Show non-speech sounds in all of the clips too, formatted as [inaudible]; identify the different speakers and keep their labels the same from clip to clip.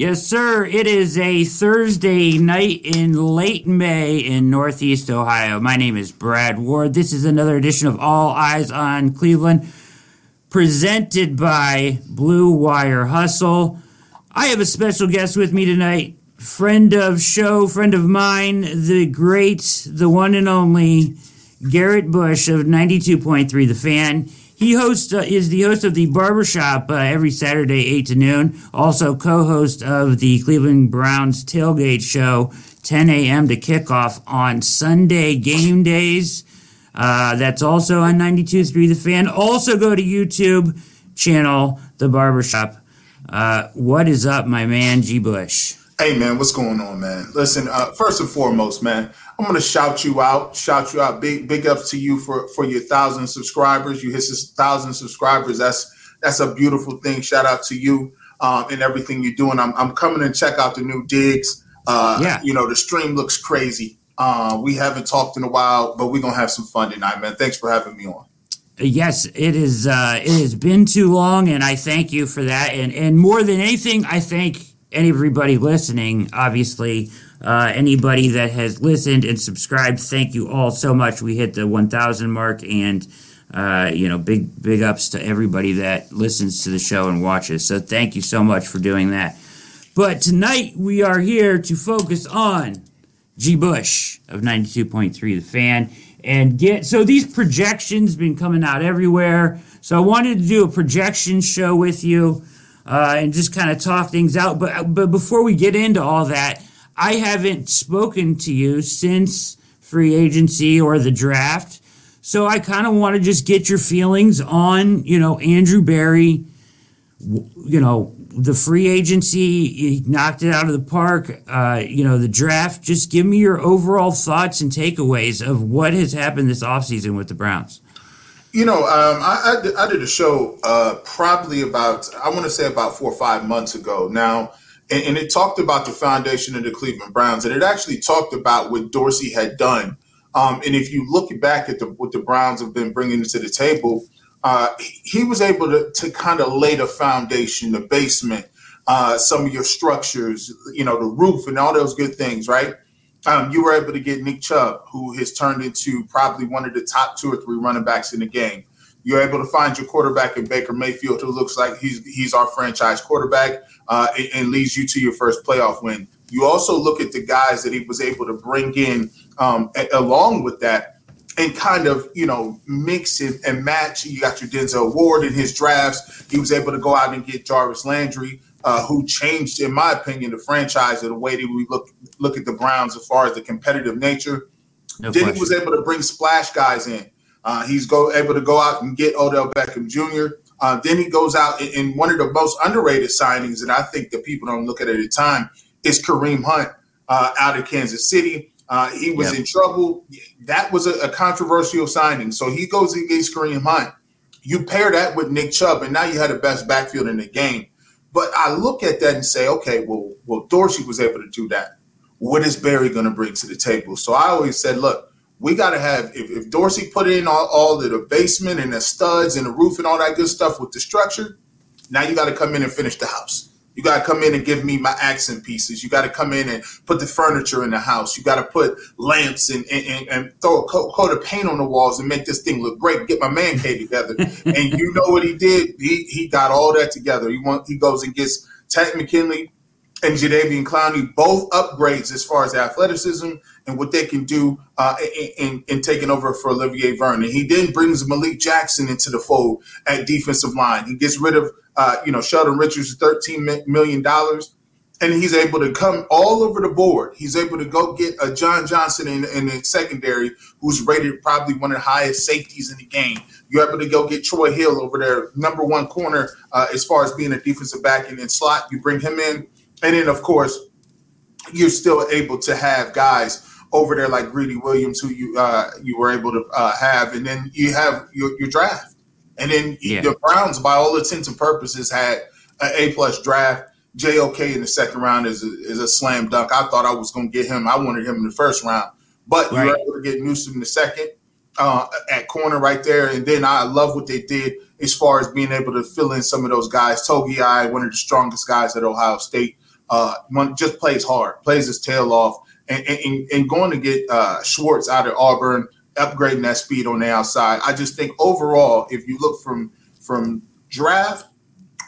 Speaker 1: Yes, sir. It is a Thursday night in late May in Northeast Ohio. My name is Brad Ward. This is another edition of All Eyes on Cleveland, presented by Blue Wire Hustle. I have a special guest with me tonight, friend of show, friend of mine, the great, the one and only Garrett Bush of 92.3 The Fan. He hosts uh, is the host of the Barbershop uh, every Saturday, eight to noon. Also co-host of the Cleveland Browns tailgate show, 10 a.m. to kickoff on Sunday game days. Uh, that's also on 92.3 The Fan. Also go to YouTube channel The Barbershop. Uh, what is up, my man, G. Bush?
Speaker 2: Hey man, what's going on, man? Listen, uh, first and foremost, man, I'm gonna shout you out, shout you out. Big big ups to you for for your thousand subscribers. You hit this thousand subscribers. That's that's a beautiful thing. Shout out to you um, and everything you're doing. I'm I'm coming and check out the new digs. Uh, yeah. You know the stream looks crazy. Uh, we haven't talked in a while, but we're gonna have some fun tonight, man. Thanks for having me on.
Speaker 1: Yes, it is. Uh, it has been too long, and I thank you for that. And and more than anything, I thank everybody listening, obviously, uh, anybody that has listened and subscribed, thank you all so much. We hit the 1,000 mark, and uh, you know, big big ups to everybody that listens to the show and watches. So thank you so much for doing that. But tonight we are here to focus on G. Bush of 92.3 The Fan and get so these projections been coming out everywhere. So I wanted to do a projection show with you uh, and just kind of talk things out. But but before we get into all that, I haven't spoken to you since free agency or the draft, so I kind of want to just get your feelings on you know Andrew Berry. You know the free agency, he knocked it out of the park. Uh, you know the draft. Just give me your overall thoughts and takeaways of what has happened this offseason with the Browns.
Speaker 2: You know, um, I, I, did, I, did a show uh, probably about, I want to say about four or five months ago now, and, and, it talked about the foundation of the Cleveland Browns, and it actually talked about what Dorsey had done. Um, and if you look back at the, what the Browns have been bringing to the table, uh, he was able to, to kind of lay the foundation, the basement, uh, some of your structures, you know, the roof, and all those good things, right? Um, you were able to get Nick Chubb, who has turned into probably one of the top two or three running backs in the game. You're able to find your quarterback in Baker Mayfield, who looks like he's he's our franchise quarterback, uh, and, and, leads you to your first playoff win. You also look at the guys that he was able to bring in um, a, along with that, and kind of you know mix and, and match. You got your Denzel Ward in his drafts. He was able to go out and get Jarvis Landry uh, who changed, in my opinion, the franchise and the way that we look look at the Browns as far as the competitive nature. No then question. he was able to bring splash guys in. Uh, he's go able to go out and get Odell Beckham Jr. Uh, then he goes out in, in, one of the most underrated signings that I think that people don't look at at the time is Kareem Hunt uh, out of Kansas City. Uh, he was yep. in trouble. That was a, a controversial signing. So he goes and gets Kareem Hunt. You pair that with Nick Chubb, and now you have the best backfield in the game. But I look at that and say, okay, well, well, Dorsey was able to do that. What is Berry going to bring to the table? So I always said, look, we got to have if, if, Dorsey put in all, all of the basement and the studs and the roof and all that good stuff with the structure, now you got to come in and finish the house. You got to come in and give me my accent pieces. You got to come in and put the furniture in the house. You got to put lamps and, and, and throw a coat, coat, of paint on the walls and make this thing look great. Get my man cave together. [laughs] and you know what he did? He he got all that together. He want he goes and gets Takk McKinley and Jadeveon Clowney, both upgrades as far as athleticism and what they can do uh, in, in, in, taking over for Olivier Vernon. He then brings Malik Jackson into the fold at defensive line. He gets rid of uh, you know, Sheldon Richards, $13 million. And he's able to come all over the board. He's able to go get a John Johnson in, in the secondary, who's rated probably one of the highest safeties in the game. You're able to go get Troy Hill over there, number one corner uh, as far as being a defensive back and in slot. You bring him in. And then, of course, you're still able to have guys over there like Greedy Williams, who you uh, you were able to uh, have, and then you have your, your draft. And then yeah. the Browns, by all intents and purposes, had an A plus draft. JOK in the second round is a, is a slam dunk. I thought I was going to get him. I wanted him in the first round, but right. you were able to get Newsome in the second uh, at corner right there. And then I love what they did as far as being able to fill in some of those guys. Togiai one of the strongest guys at Ohio State, uh, one just plays hard, plays his tail off, and, and, and going to get uh, Schwartz out of Auburn, upgrading that speed on the outside. I just think overall, if you look from from draft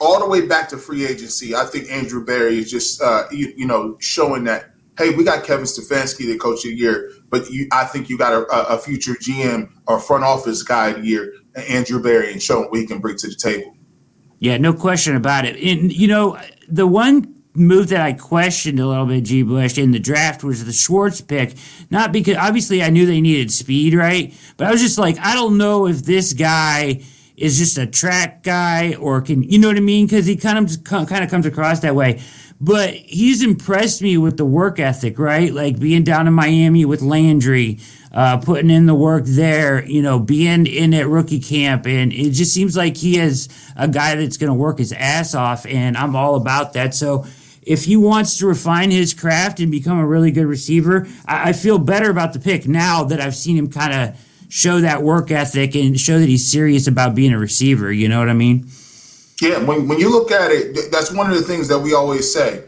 Speaker 2: all the way back to free agency, I think Andrew Berry is just uh, you, you know showing that hey, we got Kevin Stefanski, the coach of the year, but you, I think you got a, a, future GM or front office guy of the year, Andrew Berry, and showing what he can bring to the table.
Speaker 1: Yeah, no question about it. And you know, the one move that I questioned a little bit, G. Bush, in the draft was the Schwartz pick. Not because obviously I knew they needed speed, right? But I was just like, I don't know if this guy is just a track guy or can you know what I mean? Because he kind of kind of comes across that way. But he's impressed me with the work ethic, right? Like being down in Miami with Landry, uh, putting in the work there, you know, being in at rookie camp. And it just seems like he is a guy that's going to work his ass off. And I'm all about that. So if he wants to refine his craft and become a really good receiver, I, I feel better about the pick now that I've seen him kind of show that work ethic and show that he's serious about being a receiver. You know what I mean?
Speaker 2: Yeah, when, when you look at it, that's one of the things that we always say.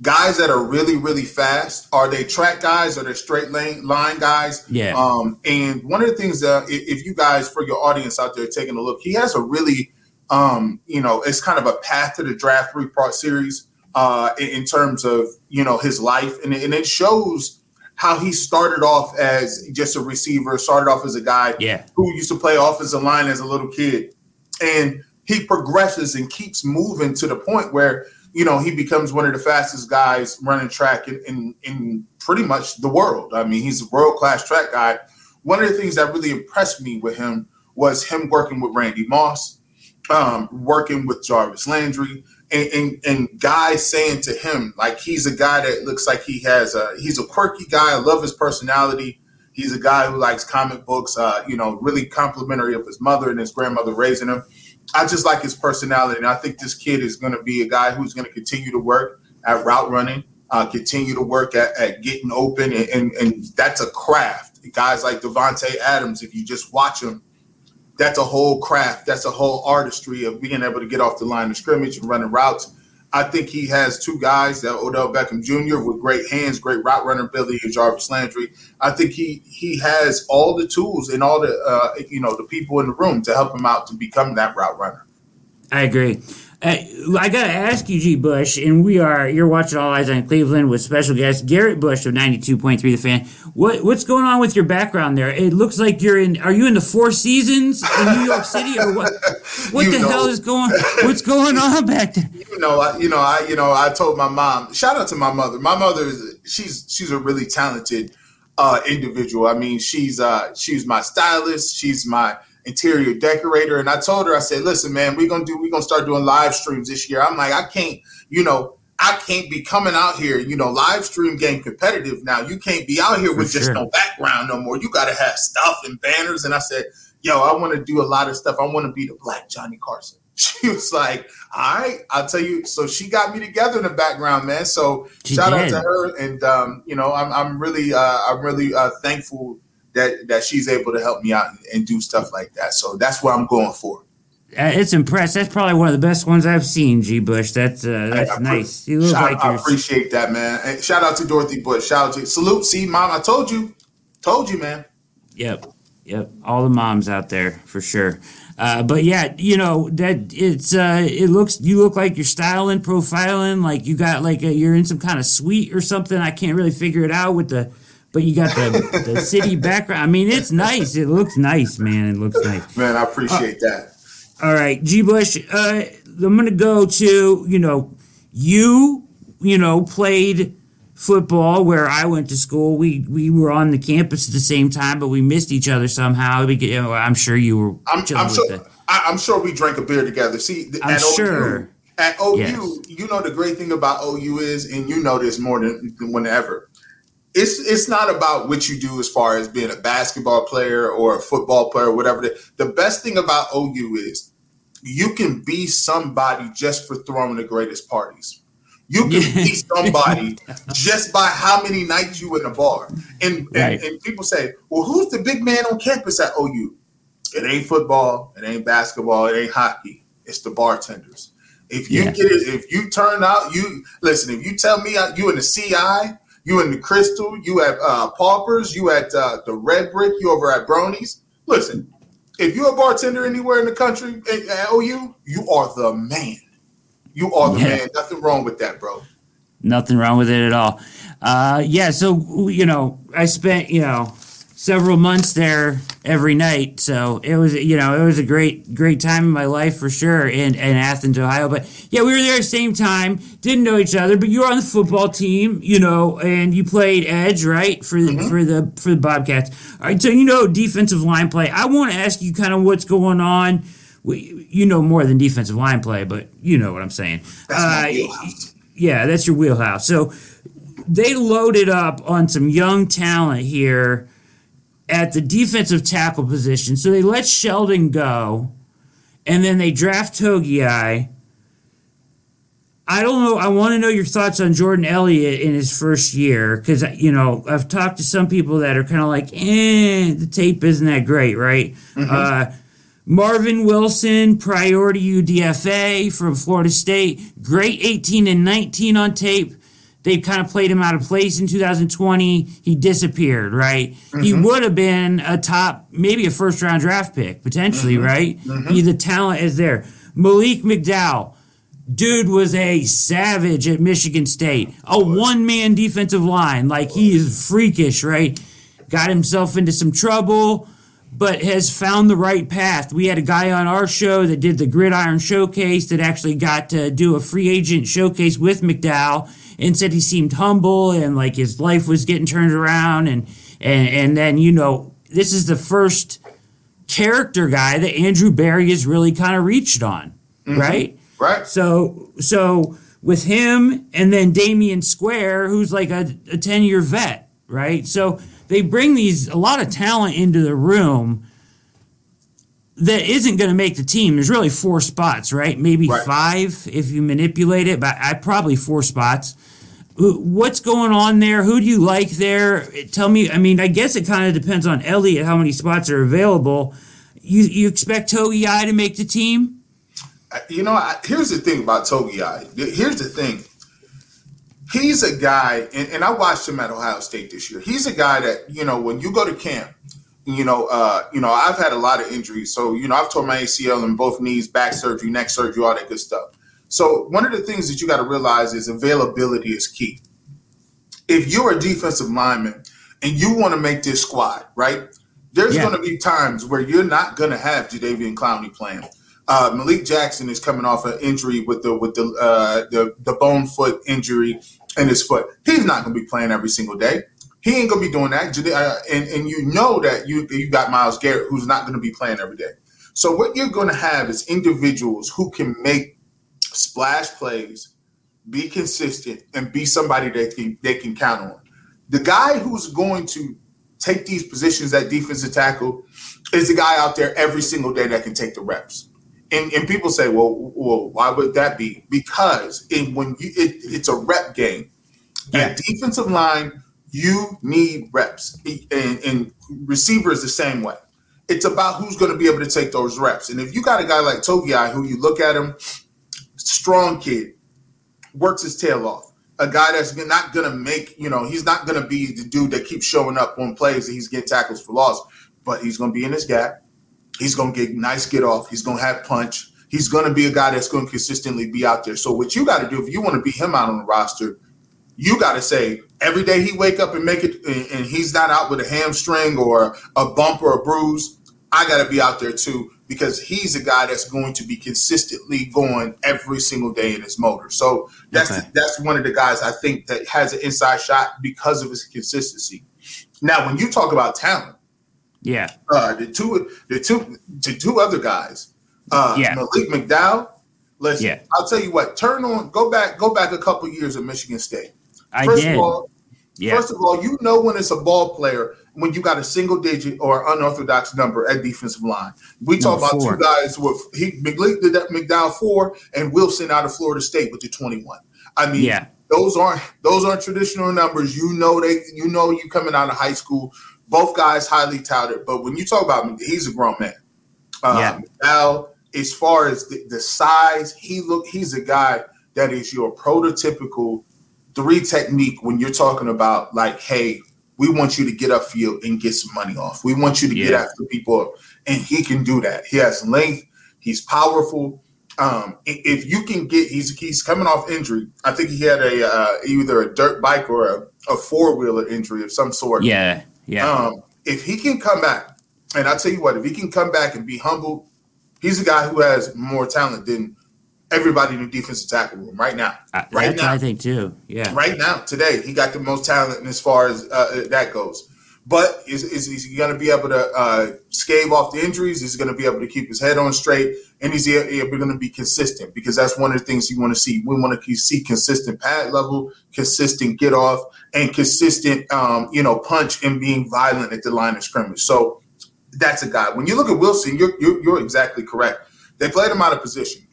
Speaker 2: Guys that are really, really fast, are they track guys? Are they straight lane line guys?
Speaker 1: Yeah.
Speaker 2: Um, and one of the things that if you guys, for your audience out there taking a look, he has a really, um, you know, it's kind of a path to the draft three part series uh, in, in, terms of you know his life, and, and it shows how he started off as just a receiver, started off as a guy
Speaker 1: yeah.
Speaker 2: who used to play offensive line as a little kid, and he progresses and keeps moving to the point where you know he becomes one of the fastest guys running track in in, in pretty much the world. I mean, he's a world class track guy. One of the things that really impressed me with him was him working with Randy Moss, um, working with Jarvis Landry, and, and, and guys saying to him like he's a guy that looks like he has a he's a quirky guy. I love his personality. He's a guy who likes comic books. Uh, you know, really complimentary of his mother and his grandmother raising him I just like his personality, and I think this kid is going to be a guy who's going to continue to work at route running, uh, continue to work at, at getting open, and, and, and that's a craft. Guys like Davante Adams, if you just watch him, that's a whole craft. That's a whole artistry of being able to get off the line of scrimmage and running routes. I think he has two guys that Odell Beckham Jr. with great hands, great route runner ability, and Jarvis Landry. I think he he has all the tools and all the uh, you know the people in the room to help him out to become that route runner.
Speaker 1: I agree. Uh, I got to ask you, G. Bush, and we are you're watching All Eyes on Cleveland with special guest Garrett Bush of ninety two point three The Fan. What what's going on with your background there? It looks like you're in. Are you in the Four Seasons in New York City, or what? [laughs] What you the know. hell is going? What's going on back there?
Speaker 2: You know, I, you know, I you know, I told my mom. Shout out to my mother. My mother is she's she's a really talented uh, individual. I mean, she's uh, she's my stylist. She's my interior decorator. And I told her, I said, listen, man, we're gonna do we're gonna start doing live streams this year. I'm like, I can't, you know, I can't be coming out here, you know, live stream game competitive now. You can't be out here with just no background no more. You gotta have stuff and banners. And I said, yo, I want to do a lot of stuff. I want to be the black Johnny Carson. [laughs] She was like, all right, I'll tell you. So she got me together in the background, man. So she shout did. out to her. And um, you know, I'm I'm really uh I'm really uh thankful that that she's able to help me out and do stuff like that. So that's what I'm going for.
Speaker 1: Uh, it's impressive. That's probably one of the best ones I've seen, G. Bush. That's uh, that's I, nice. You
Speaker 2: look shout, like I appreciate that, man. And shout out to Dorothy Bush. Shout out to salute. See, mom, I told you, told you, man.
Speaker 1: Yep, yep. All the moms out there for sure. Uh, but yeah, you know that it's uh, it looks you look like you're styling, profiling, like you got like a, you're in some kind of suite or something. I can't really figure it out with the but you got the the city background. I mean, it's nice. It looks nice, man. It looks nice.
Speaker 2: Man, I appreciate uh, that.
Speaker 1: All right, G. Bush. Uh, I'm gonna go to you know you you know played football where I went to school. We we were on the campus at the same time, but we missed each other somehow. We, you know, I'm sure you were.
Speaker 2: I'm, I'm sure. I, am sure we drank a beer together. See,
Speaker 1: I'm at sure.
Speaker 2: OU, at OU, yes. you know the great thing about OU is, and you know this more than, than whenever it's it's not about what you do as far as being a basketball player or a football player or whatever. The, the best thing about OU is you can be somebody just for throwing the greatest parties. You can be somebody [laughs] just by how many nights you in a bar. And, right. and, and people say, well, who's the big man on campus at OU? It ain't football, it ain't basketball, it ain't hockey. It's the bartenders. If you
Speaker 1: Yeah.
Speaker 2: get it, if you turn out, you listen. If you tell me uh, you in the CI, you in the Crystal, you at uh, Paupers, you at uh, the Red Brick, you over at Bronies. Listen, if you're a bartender anywhere in the country at, at OU, you are the man. You are the
Speaker 1: Yeah.
Speaker 2: man. Nothing wrong with that, bro.
Speaker 1: Nothing wrong with it at all. Uh, yeah, so you know, I spent you know several months there every night, so it was you know it was a great great time in my life for sure in, in Athens, Ohio. But yeah, we were there at the same time, didn't know each other, but you were on the football team, you know, and you played edge, right, for the for the for the Bobcats. All right, so you know defensive line play. I want to ask you kind of what's going on. We- You know more than defensive line play, but you know what I'm saying. Uh, yeah, that's your wheelhouse. So they loaded up on some young talent here at the defensive tackle position. So they let Sheldon go, and then they draft Togiai. I don't know. I want to know your thoughts on Jordan Elliott in his first year because you know I've talked to some people that are kind of like, eh, the tape isn't that great, right? Uh, Marvin Wilson, priority UDFA from Florida State, great 18 and 19 on tape. They kind of played him out of place in 2020. He disappeared, right? He mm-hmm. would have been a top, maybe a first round draft pick, potentially, mm-hmm. right? Mm-hmm. He, the talent is there. Malik McDowell, dude was a savage at Michigan State. A one man defensive line. Like he is freakish, right? Got himself into some trouble, but has found the right path. We had a guy on our show that did the Gridiron Showcase that actually got to do a free agent showcase with McDowell and said he seemed humble and like his life was getting turned around and and and then you know this is the first character guy that Andrew Berry has really kind of reached on, mm-hmm. right?
Speaker 2: Right?
Speaker 1: So so with him and then Damion Square, who's like a, a 10 year vet, right? So they bring these a lot of talent into the room that isn't going to make the team. There's really four spots, right? Maybe
Speaker 2: Right.
Speaker 1: five if you manipulate it, but I probably four spots. What's going on there? Who do you like there? Tell me. I mean, I guess it kind of depends on Elliott how many spots are available. You you expect Togiai to make the team?
Speaker 2: You know, I, here's the thing about Togiai. Here's the thing. He's a guy, and, and I watched him at Ohio State this year. He's a guy that you know when you go to camp, you know, uh, you know, I've had a lot of injuries, so you know, I've torn my ACL and both knees, back surgery, neck surgery, all that good stuff. So one of the things that you got to realize is availability is key. If you're a defensive lineman and you want to make this squad, right? There's
Speaker 1: Yeah.
Speaker 2: going to be times where you're not going to have Jadeveon Clowney playing. Uh, Malik Jackson is coming off an injury with the with the uh, the the bone foot injury in his foot. He's not going to be playing every single day. He ain't going to be doing that. Uh, and and you know that you you got Myles Garrett who's not going to be playing every day. So what you're going to have is individuals who can make splash plays, be consistent, and be somebody that can, they can count on. The guy who's going to take these positions at defensive tackle is the guy out there every single day that can take the reps. And, and people say, well, well, why would that be? Because it, when you, it, it's a rep game.
Speaker 1: Yeah.
Speaker 2: At defensive line, you need reps, and, and receiver is the same way. It's about who's going to be able to take those reps. And if you got a guy like Togiai, who you look at him, strong kid, works his tail off. A guy that's not to make, you know, he's not to be the dude that keeps showing up on plays and he's getting tackles for loss, but he's to be in his gap. He's to get nice get off. He's to have punch. He's to be a guy that's to consistently be out there. So what you got to do if you want to be him out on the roster, you got to say every day he wake up and make it, and, and he's not out with a hamstring or a bump or a bruise. I got to be out there too because he's a guy that's going to be consistently going every single day in his motor. So that's
Speaker 1: Okay.
Speaker 2: that's one of the guys I think that has an inside shot because of his consistency. Now, when you talk about talent,
Speaker 1: Yeah.
Speaker 2: uh, the two the two the two other guys, uh,
Speaker 1: Yeah.
Speaker 2: Malik McDowell. Listen,
Speaker 1: Yeah.
Speaker 2: I'll tell you what. Turn on, go back, go back a couple years at Michigan State.
Speaker 1: I
Speaker 2: First
Speaker 1: did.
Speaker 2: of all,
Speaker 1: yeah.
Speaker 2: First of all, you know when it's a ball player when you got a single digit or unorthodox number at defensive line. We talk
Speaker 1: Number
Speaker 2: about
Speaker 1: four.
Speaker 2: two guys with he McLeod did that McDowell four and Wilson out of Florida State with the twenty one. I mean,
Speaker 1: Yeah.
Speaker 2: those aren't those aren't traditional numbers. You know they you know you coming out of high school. Both guys highly touted, but when you talk about him, he's a grown man. Uh,
Speaker 1: Yeah.
Speaker 2: McDowell as far as the, the size, he look he's a guy that is your prototypical three technique when you're talking about like, hey, we want you to get upfield and get some money off. We want you to yeah. get after people, and he can do that. He has length. He's powerful. Um, if you can get, he's he's coming off injury. I think he had a uh, either a dirt bike or a, a four wheeler injury of some sort.
Speaker 1: Yeah, yeah.
Speaker 2: Um, if he can come back, and I tell you what, if he can come back and be humble, he's a guy who has more talent than everybody in the defensive tackle room right now.
Speaker 1: Right now, I think too. Yeah,
Speaker 2: right now, today, he got the most talent as far as uh, that goes. But is, is, is he going to be able to uh, scave off the injuries? Is he going to be able to keep his head on straight? And is he going to be consistent? Because that's one of the things you want to see. We want to see consistent pad level, consistent get off, and consistent, um, you know, punch and being violent at the line of scrimmage. So that's a guy. When you look at Wilson, you're, you're, you're exactly correct. They played him out of position.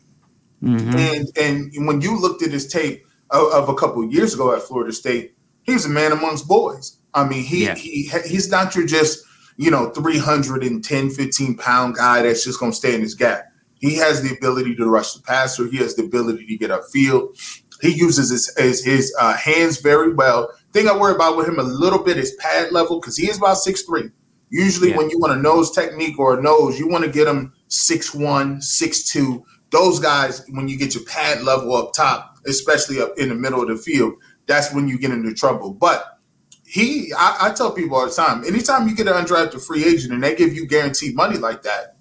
Speaker 2: Mm-hmm. And and when you looked at his tape of, of a couple of years ago at Florida State, he was a man amongst boys. I mean, he yeah. he he's not your just you know 310 15 pound guy that's just going to stay in his gap. He has the ability to rush the passer. He has the ability to get upfield. He uses his his, his uh, hands very well. Thing I worry about with him a little bit is pad level because he is about six three. Usually, yeah. when you want a nose technique or a nose, you want to get him six one, six two those guys, when you get your pad level up top, especially up in the middle of the field, that's when you get into trouble. But he, I, I tell people all the time, anytime you get an undrafted free agent and they give you guaranteed money like that,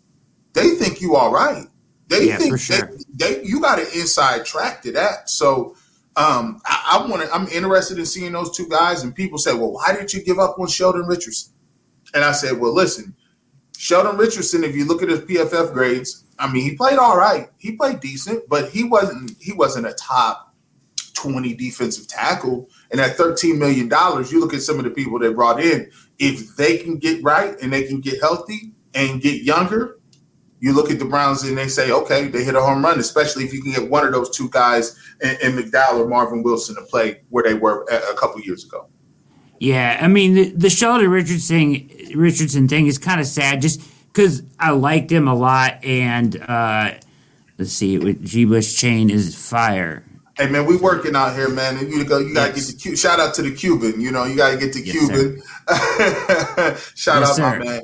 Speaker 2: they think you all right. They yeah, think sure. they, they, you got an inside track to that. So um, I, I want to. I'm interested in seeing those two guys. And people say, "Well, why did you give up on Sheldon Richardson?" And I said, "Well, listen, Sheldon Richardson. If you look at his PFF grades, I mean, he played all right. He played decent, but he wasn't he wasn't a top 20 defensive tackle. And at 13 million dollars, you look at some of the people they brought in, if they can get right and they can get healthy and get younger, you look at the Browns and they say, okay, they hit a home run, especially if you can get one of those two guys in, in McDowell or Marvin Wilson to play where they were a, a couple years ago.
Speaker 1: Yeah, I mean the, the Sheldon Richardson Richardson thing is kind of sad. Just because I liked him a lot, and uh, let's see, G. Bush Chain is fire.
Speaker 2: Hey man, we working out here, man. And you go, you gotta yes. get the Cuban. shout out to the Cuban. You know, you gotta get the yes, Cuban. [laughs] shout yes, out, sir. my man.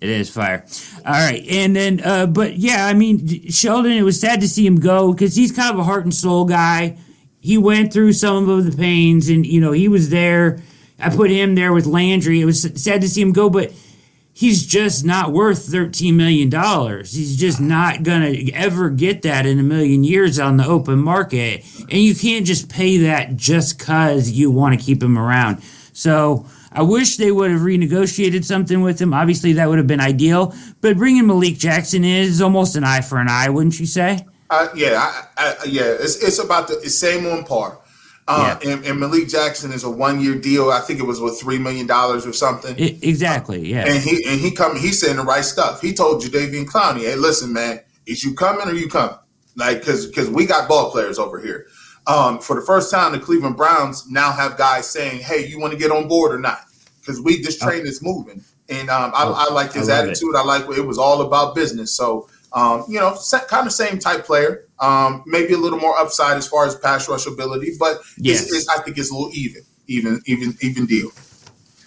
Speaker 1: It is fire. All right, and then, uh, but yeah, I mean, Sheldon. It was sad to see him go because he's kind of a heart and soul guy. He went through some of the pains, and you know, he was there. I put him there with Landry. It was sad to see him go, but he's just not worth $13 million. He's just not going to ever get that in a million years on the open market. And you can't just pay that just because you want to keep him around. So I wish they would have renegotiated something with him. Obviously, that would have been ideal. But bringing Malik Jackson is almost an eye for an eye, wouldn't you say?
Speaker 2: Uh, yeah, I, I, yeah. It's, it's about the same on par. Uh, yeah. and, and, Malik Jackson is a one year deal. I think it was with three million dollars or something.
Speaker 1: It, exactly. Yeah.
Speaker 2: And he and he come. He's saying the right stuff. He told Jadeveon Clowney, "Hey, listen, man, is you coming or you coming? Like, because because we got ball players over here. Um, for the first time, the Cleveland Browns now have guys saying, "Hey, you want to get on board or not?" Because we this train oh. is moving, and um, I, oh, I like his I attitude. It. I like it was all about business. So um, you know, kind of same type player. Um, maybe a little more upside as far as pass rush ability, but yes. It's, it's, I think it's a little even, even, even, even deal.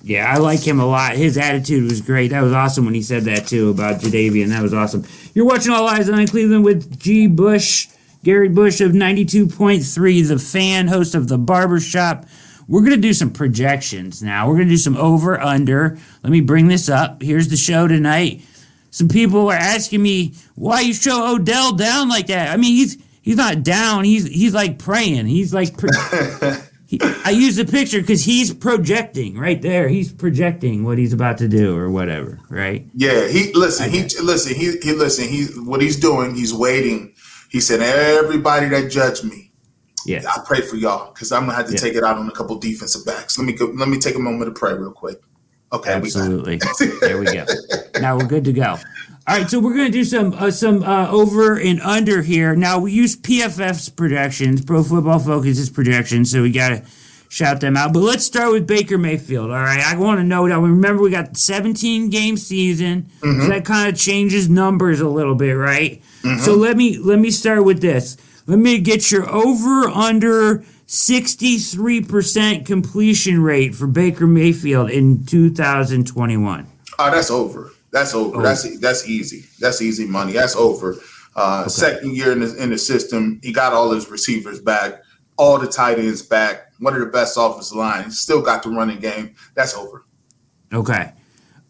Speaker 1: Yeah, I like him a lot. His attitude was great. That was awesome when he said that too about Jadeveon. That was awesome. You're watching All Eyes on Cleveland with G. Bush, Gary Bush of 92.3, the fan, host of The Barbershop. We're going to do some projections now. We're going to do some over under. Let me bring this up. Here's the show tonight some people were asking me why you show Odell down like that. I mean, he's he's not down. He's he's like praying. He's like. Pro- [laughs] he, I use the picture because he's projecting right there. He's projecting what he's about to do or whatever, right?
Speaker 2: Yeah. He listen. He listen. He he listen. He what he's doing. He's waiting. He said, "Everybody that judged me, yeah, I pray for y'all because I'm gonna have to yeah. take it out on a couple defensive backs. Let me go, let me take a moment to pray real quick. Okay,
Speaker 1: absolutely. [laughs] There we go. Now we're good to go. All right, so we're going to do some uh, some uh, over and under here. Now we use PFF's projections, Pro Football Focus's projections, so we got to shout them out. But let's start with Baker Mayfield. All right, I want to know now. Remember, we got 17 game season,
Speaker 2: Mm-hmm.
Speaker 1: so that kind of changes numbers a little bit, right? So let me let me start with this. Let me get your over under 63% completion rate for Baker Mayfield in 2021.
Speaker 2: Oh, that's over. That's over. That's that's easy. That's easy money. That's over. Uh, Second year in the, in the system, he got all his receivers back, all the tight ends back. One of the best offensive lines. Still got the running game. That's over.
Speaker 1: Okay.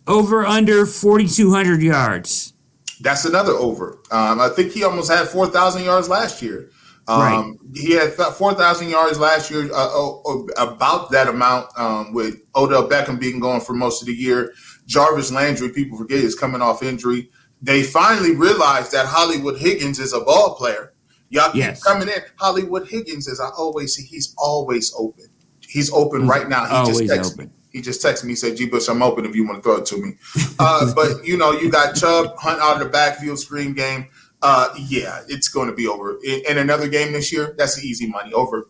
Speaker 1: Over under 4,200 yards.
Speaker 2: That's another over. Um, I think he almost had four thousand yards last year. Um,
Speaker 1: Right.
Speaker 2: He had four thousand yards last year, uh, oh, oh, about that amount um, with Odell Beckham being gone for most of the year. Jarvis Landry, people forget, is coming off injury. They finally realized that Hollywood Higgins is a ball player. Y'all keep
Speaker 1: Yes.
Speaker 2: coming in. Hollywood Higgins, as I always see, he's always open. He's open right now. He
Speaker 1: always
Speaker 2: just texted
Speaker 1: open.
Speaker 2: me. He just texted me, said, G Bush, I'm open if you want to throw it to me. Uh, [laughs] but you know, you got Chubb Hunt out of the backfield screen game. Uh, yeah, it's going to be over. In, another game this year, that's easy money. Over.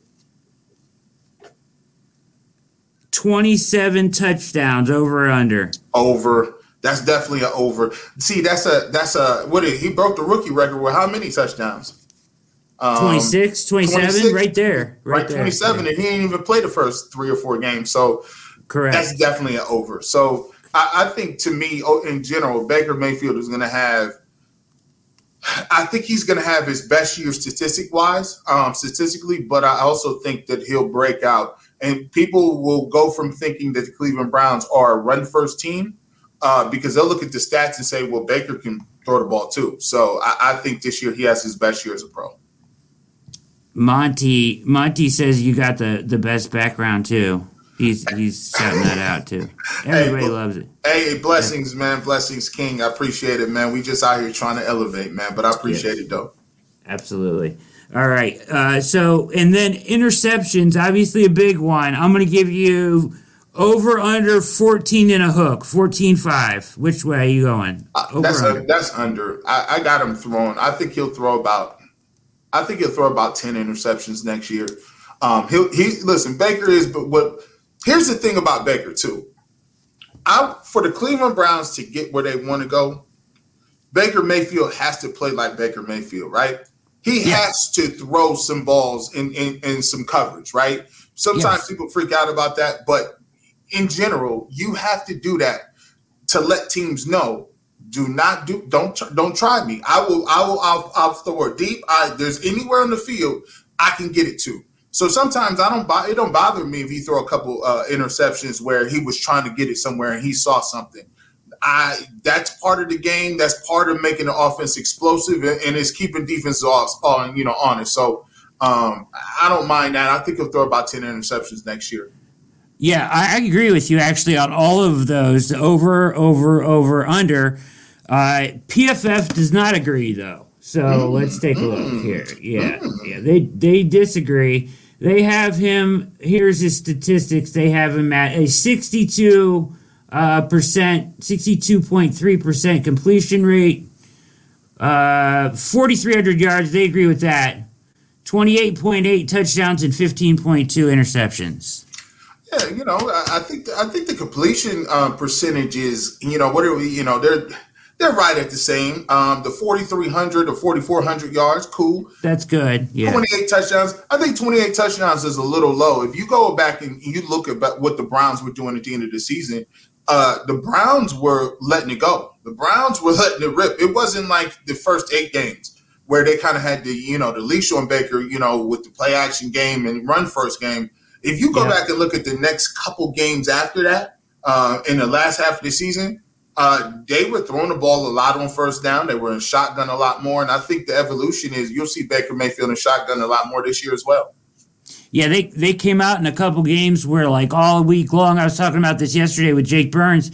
Speaker 1: 27 touchdowns over under.
Speaker 2: Over. That's definitely an over. See, that's a that's a what he broke the rookie record with how many touchdowns? Um,
Speaker 1: 26, 27,
Speaker 2: 26,
Speaker 1: right there. Right,
Speaker 2: Right,
Speaker 1: there.
Speaker 2: 27, and he didn't even play the first three or four games. So
Speaker 1: Correct.
Speaker 2: that's definitely an over. So I, I think to me, oh, in general, Baker Mayfield is going to have. I think he's going to have his best year statistic wise, um, statistically, but I also think that he'll break out, and people will go from thinking that the Cleveland Browns are a run first team uh, because they'll look at the stats and say, "Well, Baker can throw the ball too." So I, I think this year he has his best year as a pro.
Speaker 1: Monty Monty says you got the, the best background too. He's he's shouting that out too. Everybody
Speaker 2: but-
Speaker 1: loves it.
Speaker 2: Hey, blessings, man. Blessings, King. I appreciate it, man. We just out here trying to elevate, man. But I appreciate it, though.
Speaker 1: Absolutely. All right. Uh, so and then interceptions, obviously a big one. I'm gonna give you over under 14 and a hook, 14-5. Which way are you going?
Speaker 2: Uh,
Speaker 1: Over
Speaker 2: that's
Speaker 1: under.
Speaker 2: that's under. I, I got him thrown I think he'll throw about. I think he'll throw about ten interceptions next year. Um, he'll he listen. Baker is, but what? Here's the thing about Baker too. I for the Cleveland Browns to get where they want to go, Baker Mayfield has to play like Baker Mayfield, right? He
Speaker 1: Yes.
Speaker 2: has to throw some balls in, in, in some coverage, right? Sometimes
Speaker 1: Yes.
Speaker 2: people freak out about that, but in general, you have to do that to let teams know do not do don't don't try me i will i will i'll, I'll throw it deep i there's anywhere on the field i can get it to so sometimes i don't buy it don't bother me if he throw a couple uh, interceptions where he was trying to get it somewhere and he saw something i that's part of the game that's part of making the offense explosive and, and it's keeping defenses off on you know honest so um i don't mind that i think he'll throw about 10 interceptions next year
Speaker 1: Yeah, I, I agree with you actually on all of those. Over, over, over, under. Uh, PFF does not agree though. So
Speaker 2: Mm,
Speaker 1: let's take a look here. Yeah, yeah, they they disagree. They have him. Here's his statistics. They have him at a 62 uh, percent, 62.3 percent completion rate. Uh, 4,300 yards. They agree with that. 28.8 touchdowns and 15.2 interceptions.
Speaker 2: Yeah, you know, I, I think I think the completion um, percentage is, you know, what are we, you know, they're they're right at the same. Um, the forty three hundred or forty four hundred yards, cool.
Speaker 1: That's good. Yeah.
Speaker 2: Twenty eight touchdowns. I think twenty eight touchdowns is a little low. If you go back and you look at what the Browns were doing at the end of the season, uh, the Browns were letting it go. The Browns were [laughs] letting it rip. It wasn't like the first eight games where they kind of had the, you know, the leash on Baker, you know, with the play action game and run first game. If you go
Speaker 1: Yeah.
Speaker 2: back and look at the next couple games after that, uh, in the last half of the season, uh, they were throwing the ball a lot on first down. They were in shotgun a lot more, and I think the evolution is you'll see Baker Mayfield in shotgun a lot more this year as well.
Speaker 1: Yeah, they they came out in a couple games where like all week long. I was talking about this yesterday with Jake Burns.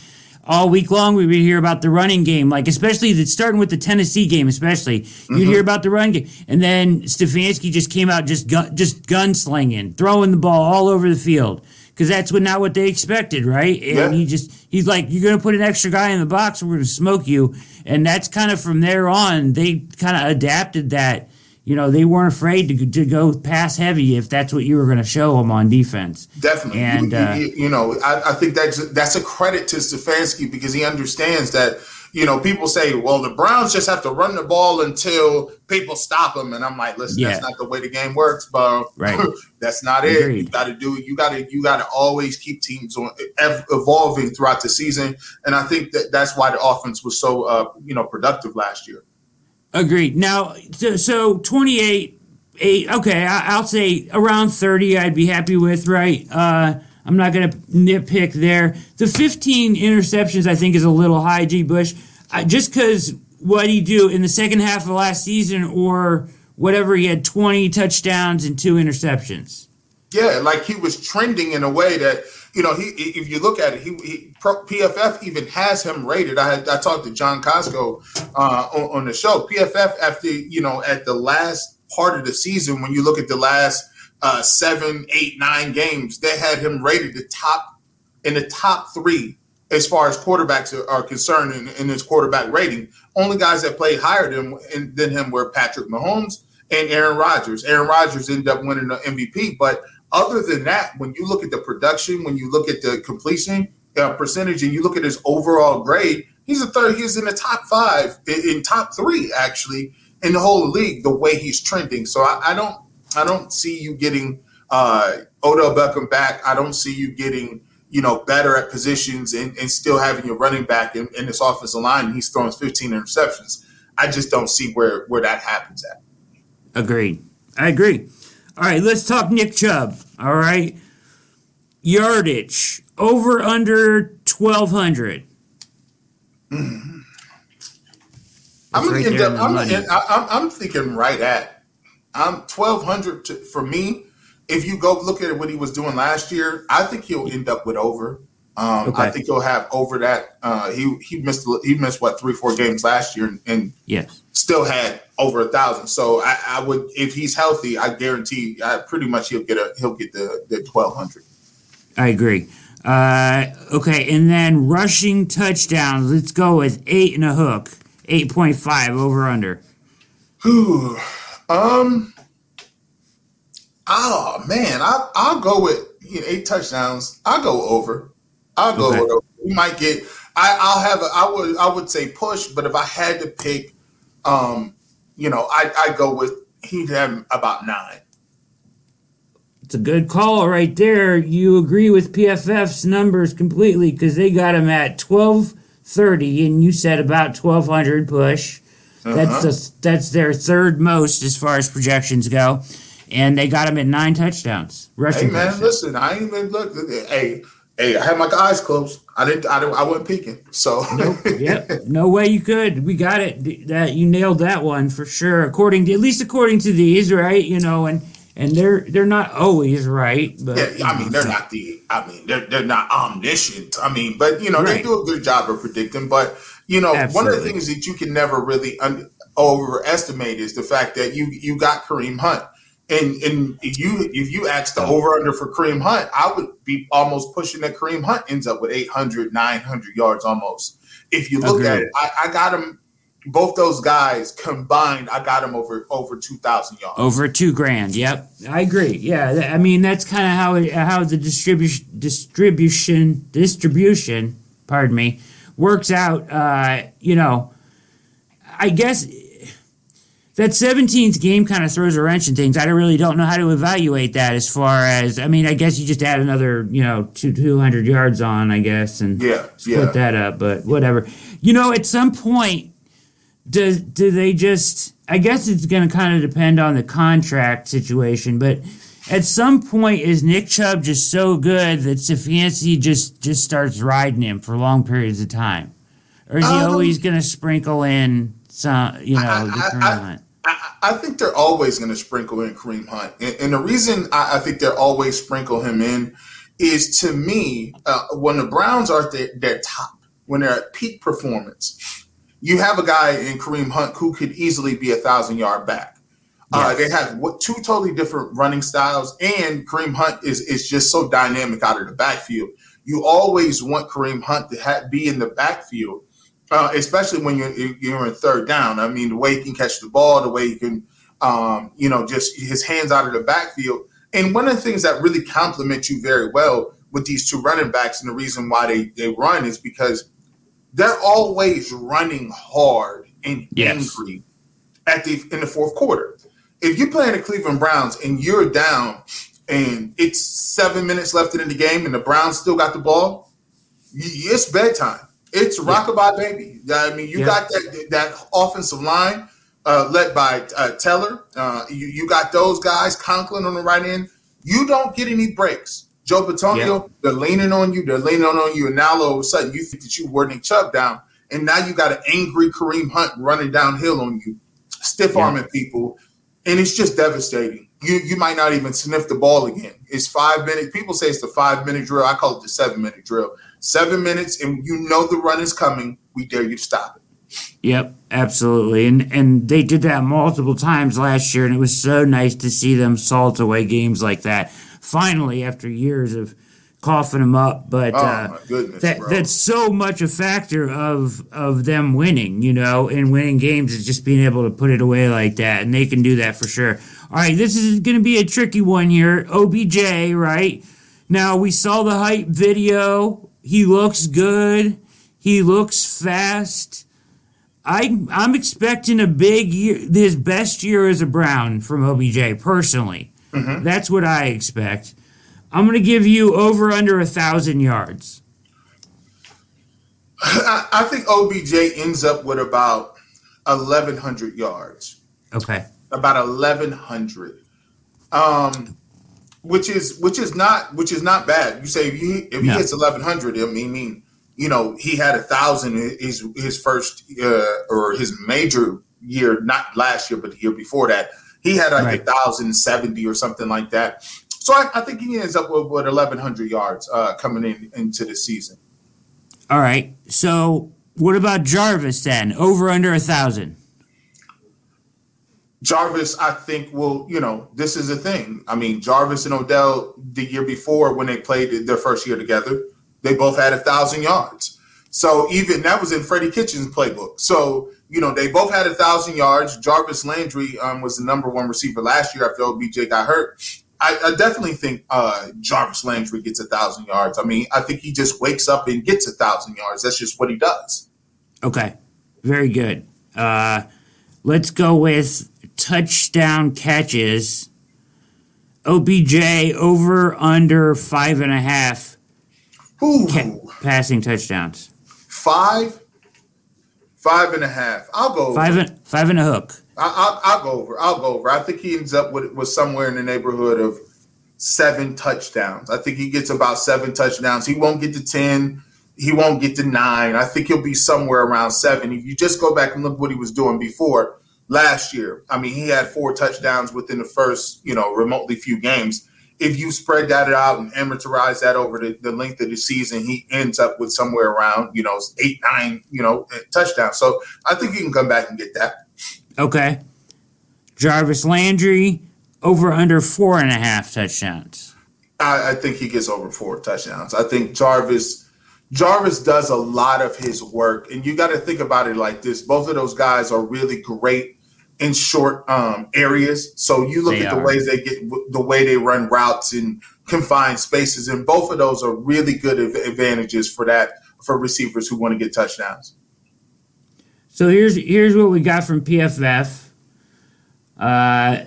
Speaker 1: All week long, we would hear about the running game, like especially the, starting with the Tennessee game, especially you'd hear about the run game, and then Stefanski just came out just gun, just gunslinging, throwing the ball all over the field because that's what not what they expected, right? And
Speaker 2: Yeah.
Speaker 1: he just he's like, you're gonna put an extra guy in the box, we're gonna smoke you, and that's kind of from there on they kind of adapted that you know, they weren't afraid to, to go pass heavy if that's what you were going to show them on defense.
Speaker 2: Definitely, and you, uh, you, you know, I, I, think that's that's a credit to Stefanski because he understands that. You know, people say, "Well, the Browns just have to run the ball until people stop them," and I'm like, "Listen, yeah. that's not the way the game works, bro. right. [laughs] that's not it. You got to do it. You got to you got to always keep teams on evolving throughout the season, and I think that that's why the offense was so uh, you know productive last year.
Speaker 1: Agreed. Now, so, so 28, 8, okay, I, will say around 30 I'd be happy with, right? Uh, I'm not going to nitpick there. The 15 interceptions I think is a little high, G. Bush, just because what he do in the second half of last season or whatever, he had 20 touchdowns and two interceptions.
Speaker 2: Yeah, like he was trending in a way that – you know, he if you look at it, he, he PFF even has him rated. I I talked to John Costco uh, on, on, the show. PFF after you know at the last part of the season, when you look at the last uh, seven, eight, nine games, they had him rated the top in the top three as far as quarterbacks are, are concerned in, in, his quarterback rating. Only guys that played higher than than him were Patrick Mahomes and Aaron Rodgers. Aaron Rodgers ended up winning the MVP, but other than that, when you look at the production, when you look at the completion uh, percentage, and you look at his overall grade, he's a third. He's in the top five, in, in top three actually in the whole league. The way he's trending, so I, I don't, I don't see you getting uh, Odell Beckham back. I don't see you getting you know better at positions and, and still having your running back in, in this offensive line. He's throwing 15 interceptions. I just don't see where where that happens at.
Speaker 1: Agreed. I agree. All right, let's talk Nick Chubb. All right. Yardage over under 1200.
Speaker 2: Mm-hmm. I'm, right end up, I'm, I'm, I'm, thinking right at I'm 1200 to, for me. If you go look at what he was doing last year, I think he'll end up with over. Um, okay. I think he'll have over that. Uh, he he missed he missed what three four games last year and, and
Speaker 1: yes.
Speaker 2: still had over a thousand. So I, I, would if he's healthy, I guarantee I pretty much he'll get a he'll get the the twelve hundred.
Speaker 1: I agree. Uh, okay, and then rushing touchdowns. Let's go with eight and a hook, eight point five over under. [sighs] [sighs] [sighs]
Speaker 2: um. Oh man, I I'll go with you know, eight touchdowns. I'll go over. I'll go okay. with We might get. I, I'll have. A, I would. I would say push, but if I had to pick, um, you know, I I go with he'd have about nine.
Speaker 1: It's a good call right there. You agree with PFF's numbers completely because they got him at twelve thirty, and you said about twelve hundred push. Uh-huh. That's the, that's their third most as far as projections go, and they got him at nine touchdowns.
Speaker 2: Rushing hey man, touchdowns. listen, I ain't even look. Hey, Hey, I had my eyes closed. I didn't. I, didn't, I wasn't peeking. So.
Speaker 1: nope. [laughs] Yep. No way you could. We got it. That you nailed that one for sure. According to at least according to these, right? You know, and and they're they're not always right. But
Speaker 2: yeah, I mean, they're not the. I mean, they're they're not omniscient. I mean, but you know, right. they do a good job of predicting. But you know, Absolutely. one of the things that you can never really un- overestimate is the fact that you you got Kareem Hunt and and if you if you ask the over under for Kareem Hunt, I would be almost pushing that Kareem Hunt ends up with 800, 900 yards almost. If you look Agreed. at it, I, I got him. Both those guys combined, I got him over over two thousand yards.
Speaker 1: Over two grand. Yep, I agree. Yeah, I mean that's kind of how it, how the distribution distribution distribution, pardon me, works out. Uh, you know, I guess that 17th game kind of throws a wrench in things. I really don't know how to evaluate that as far as, I mean, I guess you just add another, you know, two, 200 yards on, I guess, and
Speaker 2: yeah,
Speaker 1: split yeah. that up, but whatever. You know, at some point, do, do they just, I guess it's going to kind of depend on the contract situation, but at some point, is Nick Chubb just so good that Stefanski just, just starts riding him for long periods of time? Or is he um, always going to sprinkle in some, you know, I, the
Speaker 2: I, I, I think they're always going to sprinkle in Kareem Hunt, and, and the reason I, I, think they're always sprinkle him in is to me uh, when the Browns are at their, their top, when they're at peak performance, you have a guy in Kareem Hunt who could easily be a thousand yard back. Uh, yes. Uh, they have what, two totally different running styles, and Kareem Hunt is is just so dynamic out of the backfield. You always want Kareem Hunt to have, be in the backfield uh, especially when you're you're in third down. I mean, the way he can catch the ball, the way he can Um, you know, just his hands out of the backfield. And one of the things that really complement you very well with these two running backs, and the reason why they, they run is because they're always running hard and yes. angry at the in the fourth quarter. If you play in the Cleveland Browns and you're down and it's seven minutes left in the game and the Browns still got the ball, it's bedtime. It's rockabye baby. I mean, you yeah. got that that offensive line uh, led by uh, Teller. Uh, you, you got those guys, Conklin on the right end. You don't get any breaks. Joe Bitonio, yeah. they're leaning on you. They're leaning on you, and now all of a sudden you think that you Nick Chubb down, and now you got an angry Kareem Hunt running downhill on you, stiff arming yeah. people, and it's just devastating. You you might not even sniff the ball again. It's five minutes. People say it's the five minute drill. I call it the seven minute drill. Seven minutes, and you know the run is coming. We dare you to stop it.
Speaker 1: Yep, absolutely. And and they did that multiple times last year and it was so nice to see them salt away games like that finally after years of coughing them up. But oh, uh, goodness, that that's so much a factor of of them winning, you know, and winning games is just being able to put it away like that, and they can do that for sure. All right, this is going to be a tricky one here. OBJ, right? Now we saw the hype video. He looks good. He looks fast. I I'm expecting a big year, his best year as a Brown from OBJ personally. Mm-hmm. That's what I expect. I'm going to give you over under a thousand yards. [laughs]
Speaker 2: I, I think OBJ ends up with about 1,100 yards.
Speaker 1: Okay.
Speaker 2: About 1,100. Um, which is which is not which is not bad. You say if he if he no. hits 1,100, I mean, mean you know he had a thousand his his first uh, or his major year, not last year, but the year before that. He had like right. a thousand seventy or something like that. So I, I, think he ends up with, with eleven hundred yards uh, coming in into the season.
Speaker 1: All right. So what about Jarvis then? Over under a thousand.
Speaker 2: Jarvis, I think will, you know, this is a thing. I mean, Jarvis and Odell the year before when they played their first year together, they both had a thousand yards. So even that was in Freddie Kitchens' playbook. So you know, they both had a thousand yards. Jarvis Landry um, was the number one receiver last year after OBJ got hurt. I, I definitely think uh, Jarvis Landry gets a thousand yards. I mean, I think he just wakes up and gets a thousand yards. That's just what he does.
Speaker 1: Okay, very good. Uh, let's go with touchdown catches. OBJ over under five and a half ca- passing touchdowns.
Speaker 2: Five Five and a half. I'll go
Speaker 1: five and five and a hook.
Speaker 2: I, will go over. I'll go over. I think he ends up with was somewhere in the neighborhood of seven touchdowns. I think he gets about seven touchdowns. He won't get to ten. He won't get to nine. I think he'll be somewhere around seven. If you just go back and look what he was doing before last year, I mean, he had four touchdowns within the first, you know, remotely few games if you spread that out and amortize that over the, the, length of the season, he ends up with somewhere around, you know, eight, nine, you know, touchdowns. So I think he can come back and get that.
Speaker 1: Okay. Jarvis Landry, over under four and a half touchdowns.
Speaker 2: I, I think he gets over four touchdowns. I think Jarvis Jarvis does a lot of his work, and you got to think about it like this. Both of those guys are really great in short um, areas. So you look they at the ways they get the way they run routes in confined spaces, and both of those are really good advantages for that for receivers who want to get touchdowns.
Speaker 1: So here's here's what we got from PFF. Uh,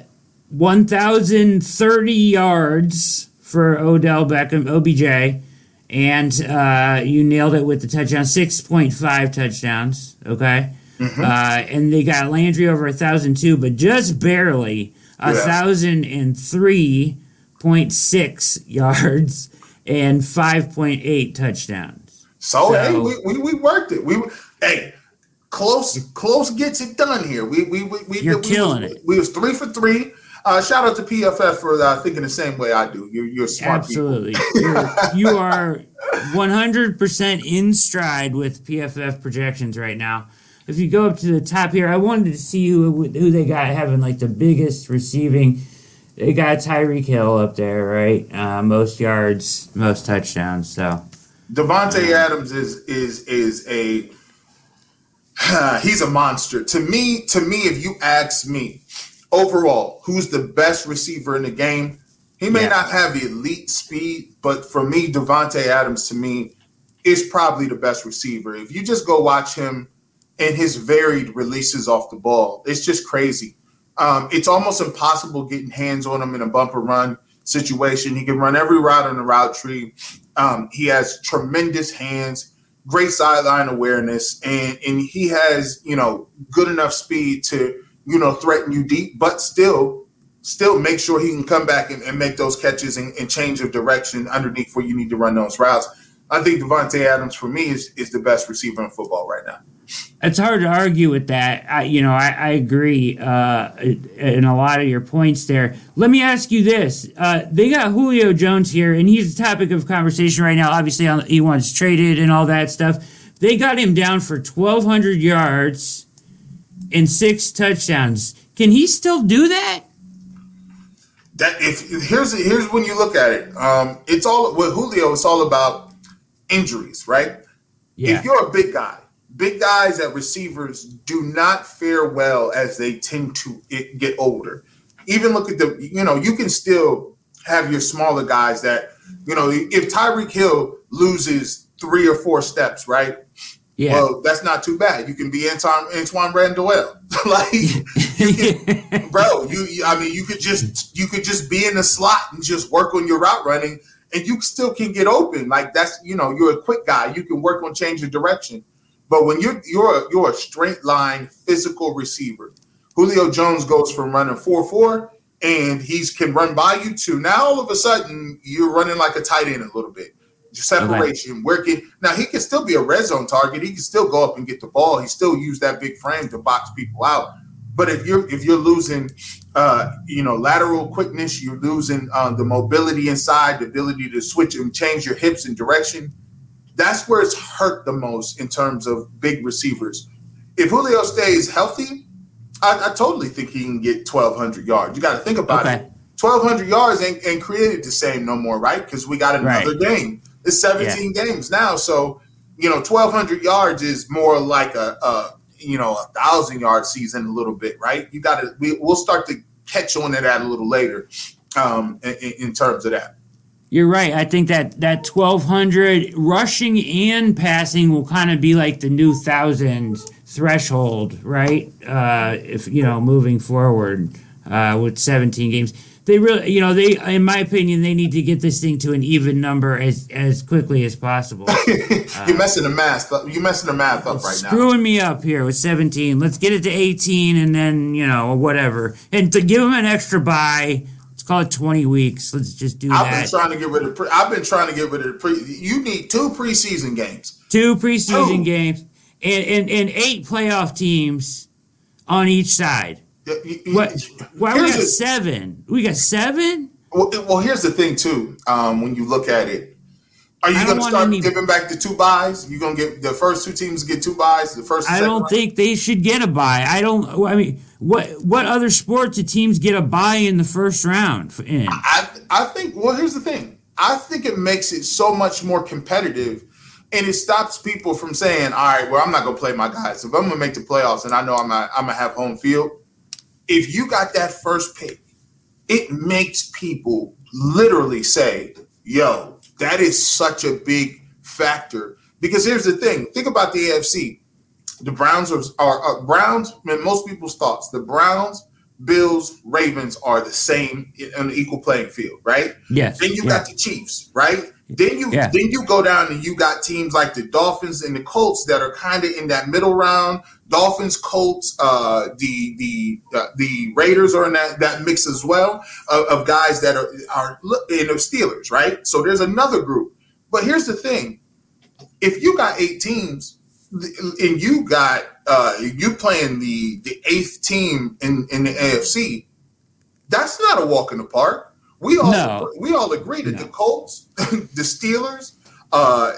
Speaker 1: 1,030 yards for Odell Beckham, OBJ, and uh, you nailed it with the touchdown, 6.5 touchdowns. Okay. Mm-hmm. Uh, and they got Landry over a thousand too, but just barely a thousand and three point six yards and five point eight touchdowns.
Speaker 2: So, so hey, we, we, we, worked it. We hey, close close gets it done here. We we we, we
Speaker 1: you're
Speaker 2: we,
Speaker 1: killing
Speaker 2: we,
Speaker 1: it.
Speaker 2: We was three for three. Uh, shout out to PFF for uh, thinking the same way I do. You're, you're smart.
Speaker 1: Absolutely, you are 100 percent in stride with PFF projections right now if you go up to the top here, I wanted to see who who they got having like the biggest receiving. They got Tyreek Hill up there, right? Uh, most yards, most touchdowns. So
Speaker 2: Davante Adams is is is a [sighs] he's a monster. To me, to me, if you ask me, overall, who's the best receiver in the game? He may
Speaker 1: Yeah.
Speaker 2: not have elite speed, but for me, Davante Adams to me is probably the best receiver. If you just go watch him and his varied releases off the ball, it's just crazy. Um, it's almost impossible getting hands on him in a bumper run situation. He can run every route on the route tree. Um, he has tremendous hands, great sideline awareness, and and he has you know good enough speed to you know threaten you deep, but still still make sure he can come back and, and make those catches and, and change of direction underneath where you need to run those routes. I think Davante Adams for me is is the best receiver in football right now.
Speaker 1: It's hard to argue with that. I, you know, I, I agree uh, in a lot of your points there. Let me ask you this: uh, They got Julio Jones here, and he's a topic of conversation right now. Obviously, on, he wants traded and all that stuff. They got him down for twelve hundred yards and six touchdowns. Can he still do that?
Speaker 2: That if here's here's when you look at it, um, it's all with Julio. It's all about injuries, right?
Speaker 1: Yeah,
Speaker 2: If you're a big guy, big guys at receivers do not fare well as they tend to get older. Even look at the, you know, you can still have your smaller guys that, you know, if Tyreek Hill loses three or four steps, right?
Speaker 1: yeah.
Speaker 2: Well, that's not too bad. You can be Antoine, Antoine Randall. [laughs] like, [laughs] bro, you, you- I mean, you could just you could just be in the slot and just work on your route running, and you still can get open. Like that's you know, you're a quick guy. You can work on change of direction. But when you're you're a, you're a straight line physical receiver, Julio Jones goes from running four four, and he's can run by you to now all of a sudden you're running like a tight end a little bit. Separation, working. Now he can still be a red zone target. He can still go up and get the ball. He still use that big frame to box people out. But if you're if you're losing, uh, you know, lateral quickness, you're losing uh, the mobility inside, the ability to switch and change your hips and direction. That's where it's hurt the most in terms of big receivers. If Julio stays healthy, I, I totally think he can get 1,200 yards. You got to think about
Speaker 1: Okay.
Speaker 2: it. 1,200 yards ain't, ain't created the same no more, right? Because we got another game. It's 17 games now. So, you know, 1,200 yards is more like a, a you know, a thousand yard season a little bit, right? You got to, we, we'll start to catch on to that a little later um, in, in terms of that.
Speaker 1: You're right. I think that that 1200 rushing and passing will kind of be like the new thousand threshold, right? Uh, if you know, moving forward uh, with 17 games, they really, you know, they, in my opinion, they need to get this thing to an even number as as quickly as possible. [laughs]
Speaker 2: you're messing the math. up- You're messing the math up right now.
Speaker 1: Screwing me up here with 17. Let's get it to 18 and then, you know, whatever. And to give them an extra bye, call it 20 weeks. Let's just do that.
Speaker 2: I've been trying to get rid of. Pre- I've been trying to get rid of the pre. You need two preseason games.
Speaker 1: Two preseason
Speaker 2: Two.
Speaker 1: games and, and, and eight playoff teams on each side. What? Why we got
Speaker 2: the-
Speaker 1: seven? We got seven?
Speaker 2: Well, well, here's the thing too. Um, when you look at it, are you going to start
Speaker 1: any-
Speaker 2: giving back the two byes? You going to get the first two teams get two byes? The first.
Speaker 1: I don't
Speaker 2: round?
Speaker 1: think they should get a bye. I don't. I mean, what what other sport do teams get a bye in the first round? In
Speaker 2: I I think. Well, here's the thing. I think it makes it so much more competitive, and it stops people from saying, "All right, well, I'm not going to play my guys. If I'm going to make the playoffs, and I know I'm not, I'm going to have home field." If you got that first pick, it makes people literally say, "Yo, that is such a big factor." Because here's the thing: think about the AFC. The Browns are, are, are Browns. In most people's thoughts, the Browns, Bills, Ravens are the same on the equal playing field, right?
Speaker 1: yes,
Speaker 2: Then you
Speaker 1: yeah.
Speaker 2: got the Chiefs, right? Then you
Speaker 1: Yeah.
Speaker 2: then you go down and you got teams like the Dolphins and the Colts that are kind of in that middle round. Dolphins, Colts, uh, the the uh, the Raiders are in that, that mix as well of, of guys that are are in the Steelers, right? So there's another group. But here's the thing: if you got eight teams and you got uh, you playing the the eighth team in in the AFC, that's not a walk in the park. We all
Speaker 1: No.
Speaker 2: we all agree that
Speaker 1: No.
Speaker 2: the Colts, [laughs] the Steelers, uh,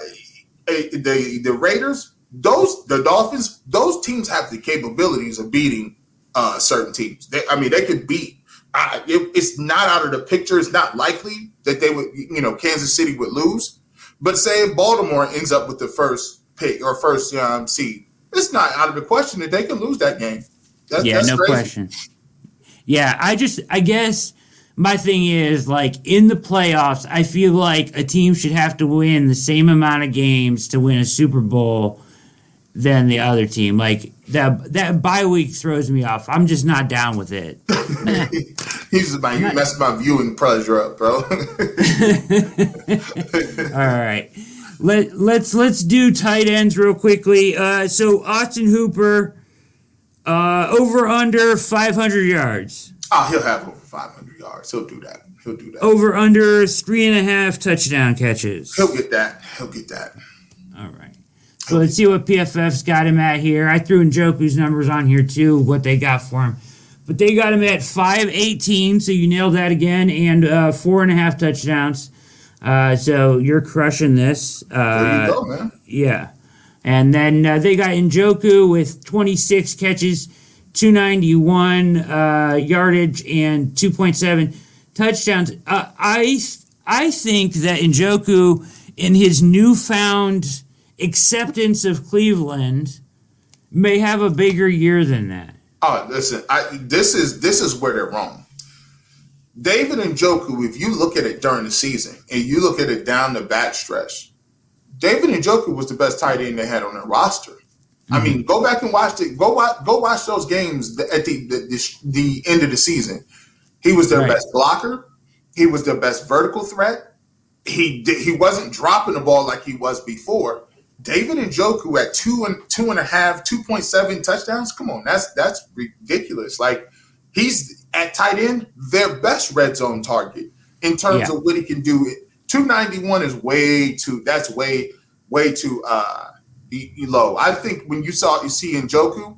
Speaker 2: the the Raiders, those the Dolphins, those teams have the capabilities of beating uh, certain teams. They, I mean, they could beat. Uh, it, it's not out of the picture. It's not likely that they would, you know, Kansas City would lose. But say if Baltimore ends up with the first pick or first um, seed, it's not out of the question that they can lose that game. That's,
Speaker 1: yeah,
Speaker 2: that's
Speaker 1: no
Speaker 2: crazy.
Speaker 1: question. Yeah, I just I guess my thing is like in the playoffs, I feel like a team should have to win the same amount of games to win a Super Bowl than the other team. Like that that bye week throws me off. I'm just not down with it. [laughs]
Speaker 2: He's just about you messing my viewing pleasure up, bro. [laughs]
Speaker 1: All right. Let let's let's do tight ends real quickly. Uh, so Austin Hooper, uh, over under 500 yards.
Speaker 2: Oh, he'll have over 500 yards. He'll do that. He'll do that.
Speaker 1: Over under three and a half touchdown catches.
Speaker 2: He'll get that. He'll get that.
Speaker 1: All right. So let's see what PFF's got him at here. I threw Njoku's numbers on here too, what they got for him. But they got him at 518, so you nailed that again, and uh, four and a half touchdowns. Uh, so you're crushing this. Uh,
Speaker 2: there you go, man.
Speaker 1: Yeah. And then uh, they got Njoku with 26 catches, 291 uh, yardage, and 2.7 touchdowns. Uh, I I think that Njoku, in his newfound acceptance of Cleveland, may have a bigger year than that.
Speaker 2: Oh, listen, I, this is this is where they're wrong. David and Njoku, if you look at it during the season and you look at it down the back stretch, David Njoku was the best tight end they had on their roster. Mm-hmm. I mean, go back and watch it. Go watch, go watch those games at the the, the, the end of the season. He was their right. best blocker. He was their best vertical threat. He did, he wasn't dropping the ball like he was before. David Njoku at two and two and a half, two point seven touchdowns. Come on, that's that's ridiculous. Like he's at tight end, their best red zone target in terms yeah. of what he can do. Two ninety one is way too. That's way way too uh, low. I think when you saw you see Njoku,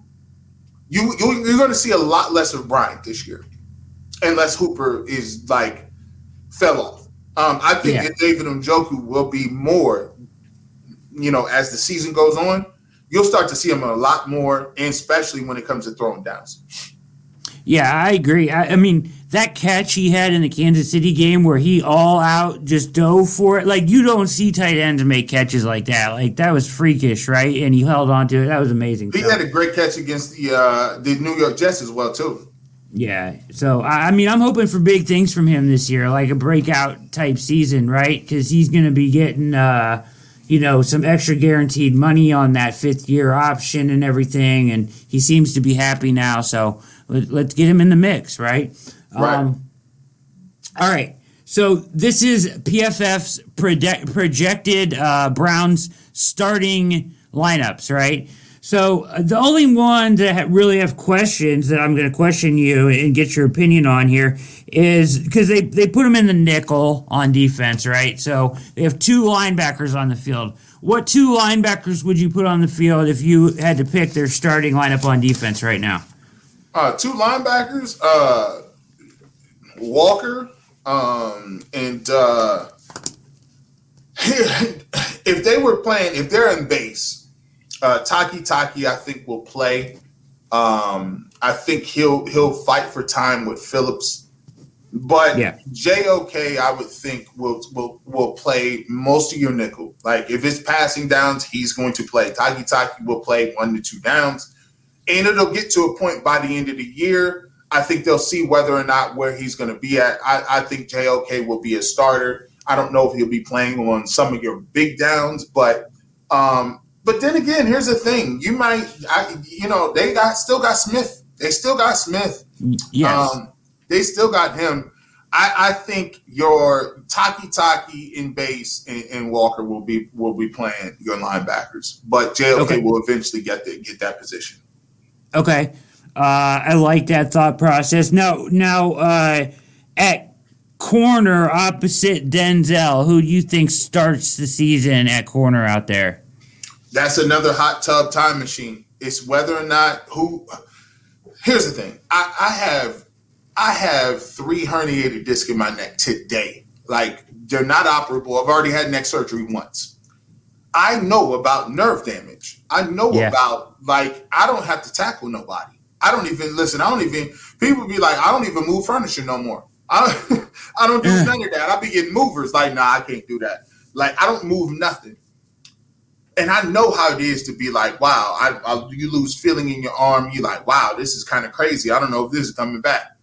Speaker 2: you you you're going to see a lot less of Bryant this year, unless Hooper is like fell off. Um, I think yeah. that David Njoku will be more you know, as the season goes on, you'll start to see him a lot more, and especially when it comes to throwing downs.
Speaker 1: Yeah, I agree. I, I, mean, that catch he had in the Kansas City game where he all out just dove for it. Like, you don't see tight ends make catches like that. Like, that was freakish, right? And he held on to it. That was amazing.
Speaker 2: He so. had a great catch against the uh, the New York Jets as well, too.
Speaker 1: Yeah. So, I mean, I'm hoping for big things from him this year, like a breakout type season, right? Because he's going to be getting. Uh, you know, some extra guaranteed money on that fifth year option and everything. And he seems to be happy now. So let, us get him in the mix, right?
Speaker 2: Right. Um,
Speaker 1: all right. So this is PFF's project, projected uh, Browns starting lineups, right? So uh, the only one that really have questions that I'm going to question you and get your opinion on here is because they, they put them in the nickel on defense, right? So they have two linebackers on the field. What two linebackers would you put on the field if you had to pick their starting lineup on defense right now?
Speaker 2: Uh, two linebackers, uh, Walker, um, and uh, [laughs] if they were playing, if they're in base, uh, Takitaki, I think, will play. Um, I think he'll he'll fight for time with Phillips, but yeah. JOK, I would think will will will play most of your nickel. Like if it's passing downs, he's going to play. Takitaki will play one to two downs, and it'll get to a point by the end of the year. I think they'll see whether or not where he's going to be at. I, I think JOK will be a starter. I don't know if he'll be playing on some of your big downs, but um, but then again, here's the thing: you might, I, you know, they got still got Smith. They still got Smith.
Speaker 1: Yes. Um,
Speaker 2: they still got him. I, I think your Takitaki in base and, and, Walker will be will be playing your linebackers, but JOK okay. will eventually get the, get that position.
Speaker 1: Okay, I like that thought process. Now, now uh, at corner opposite Denzel, who do you think starts the season at corner out there?
Speaker 2: That's another hot tub time machine. It's whether or not who. Here's the thing. I, I have I have three herniated discs in my neck today. Like they're not operable. I've already had neck surgery once. I know about nerve damage. I know yeah. about like I don't have to tackle nobody. I don't even listen. I don't even people be like I don't even move furniture no more. I [laughs] I don't do mm. none of that. I be getting movers like nah I can't do that. Like I don't move nothing and I know how it is to be like, wow, I, I, you lose feeling in your arm. You like, wow, this is kind of crazy. I don't know if this is coming back.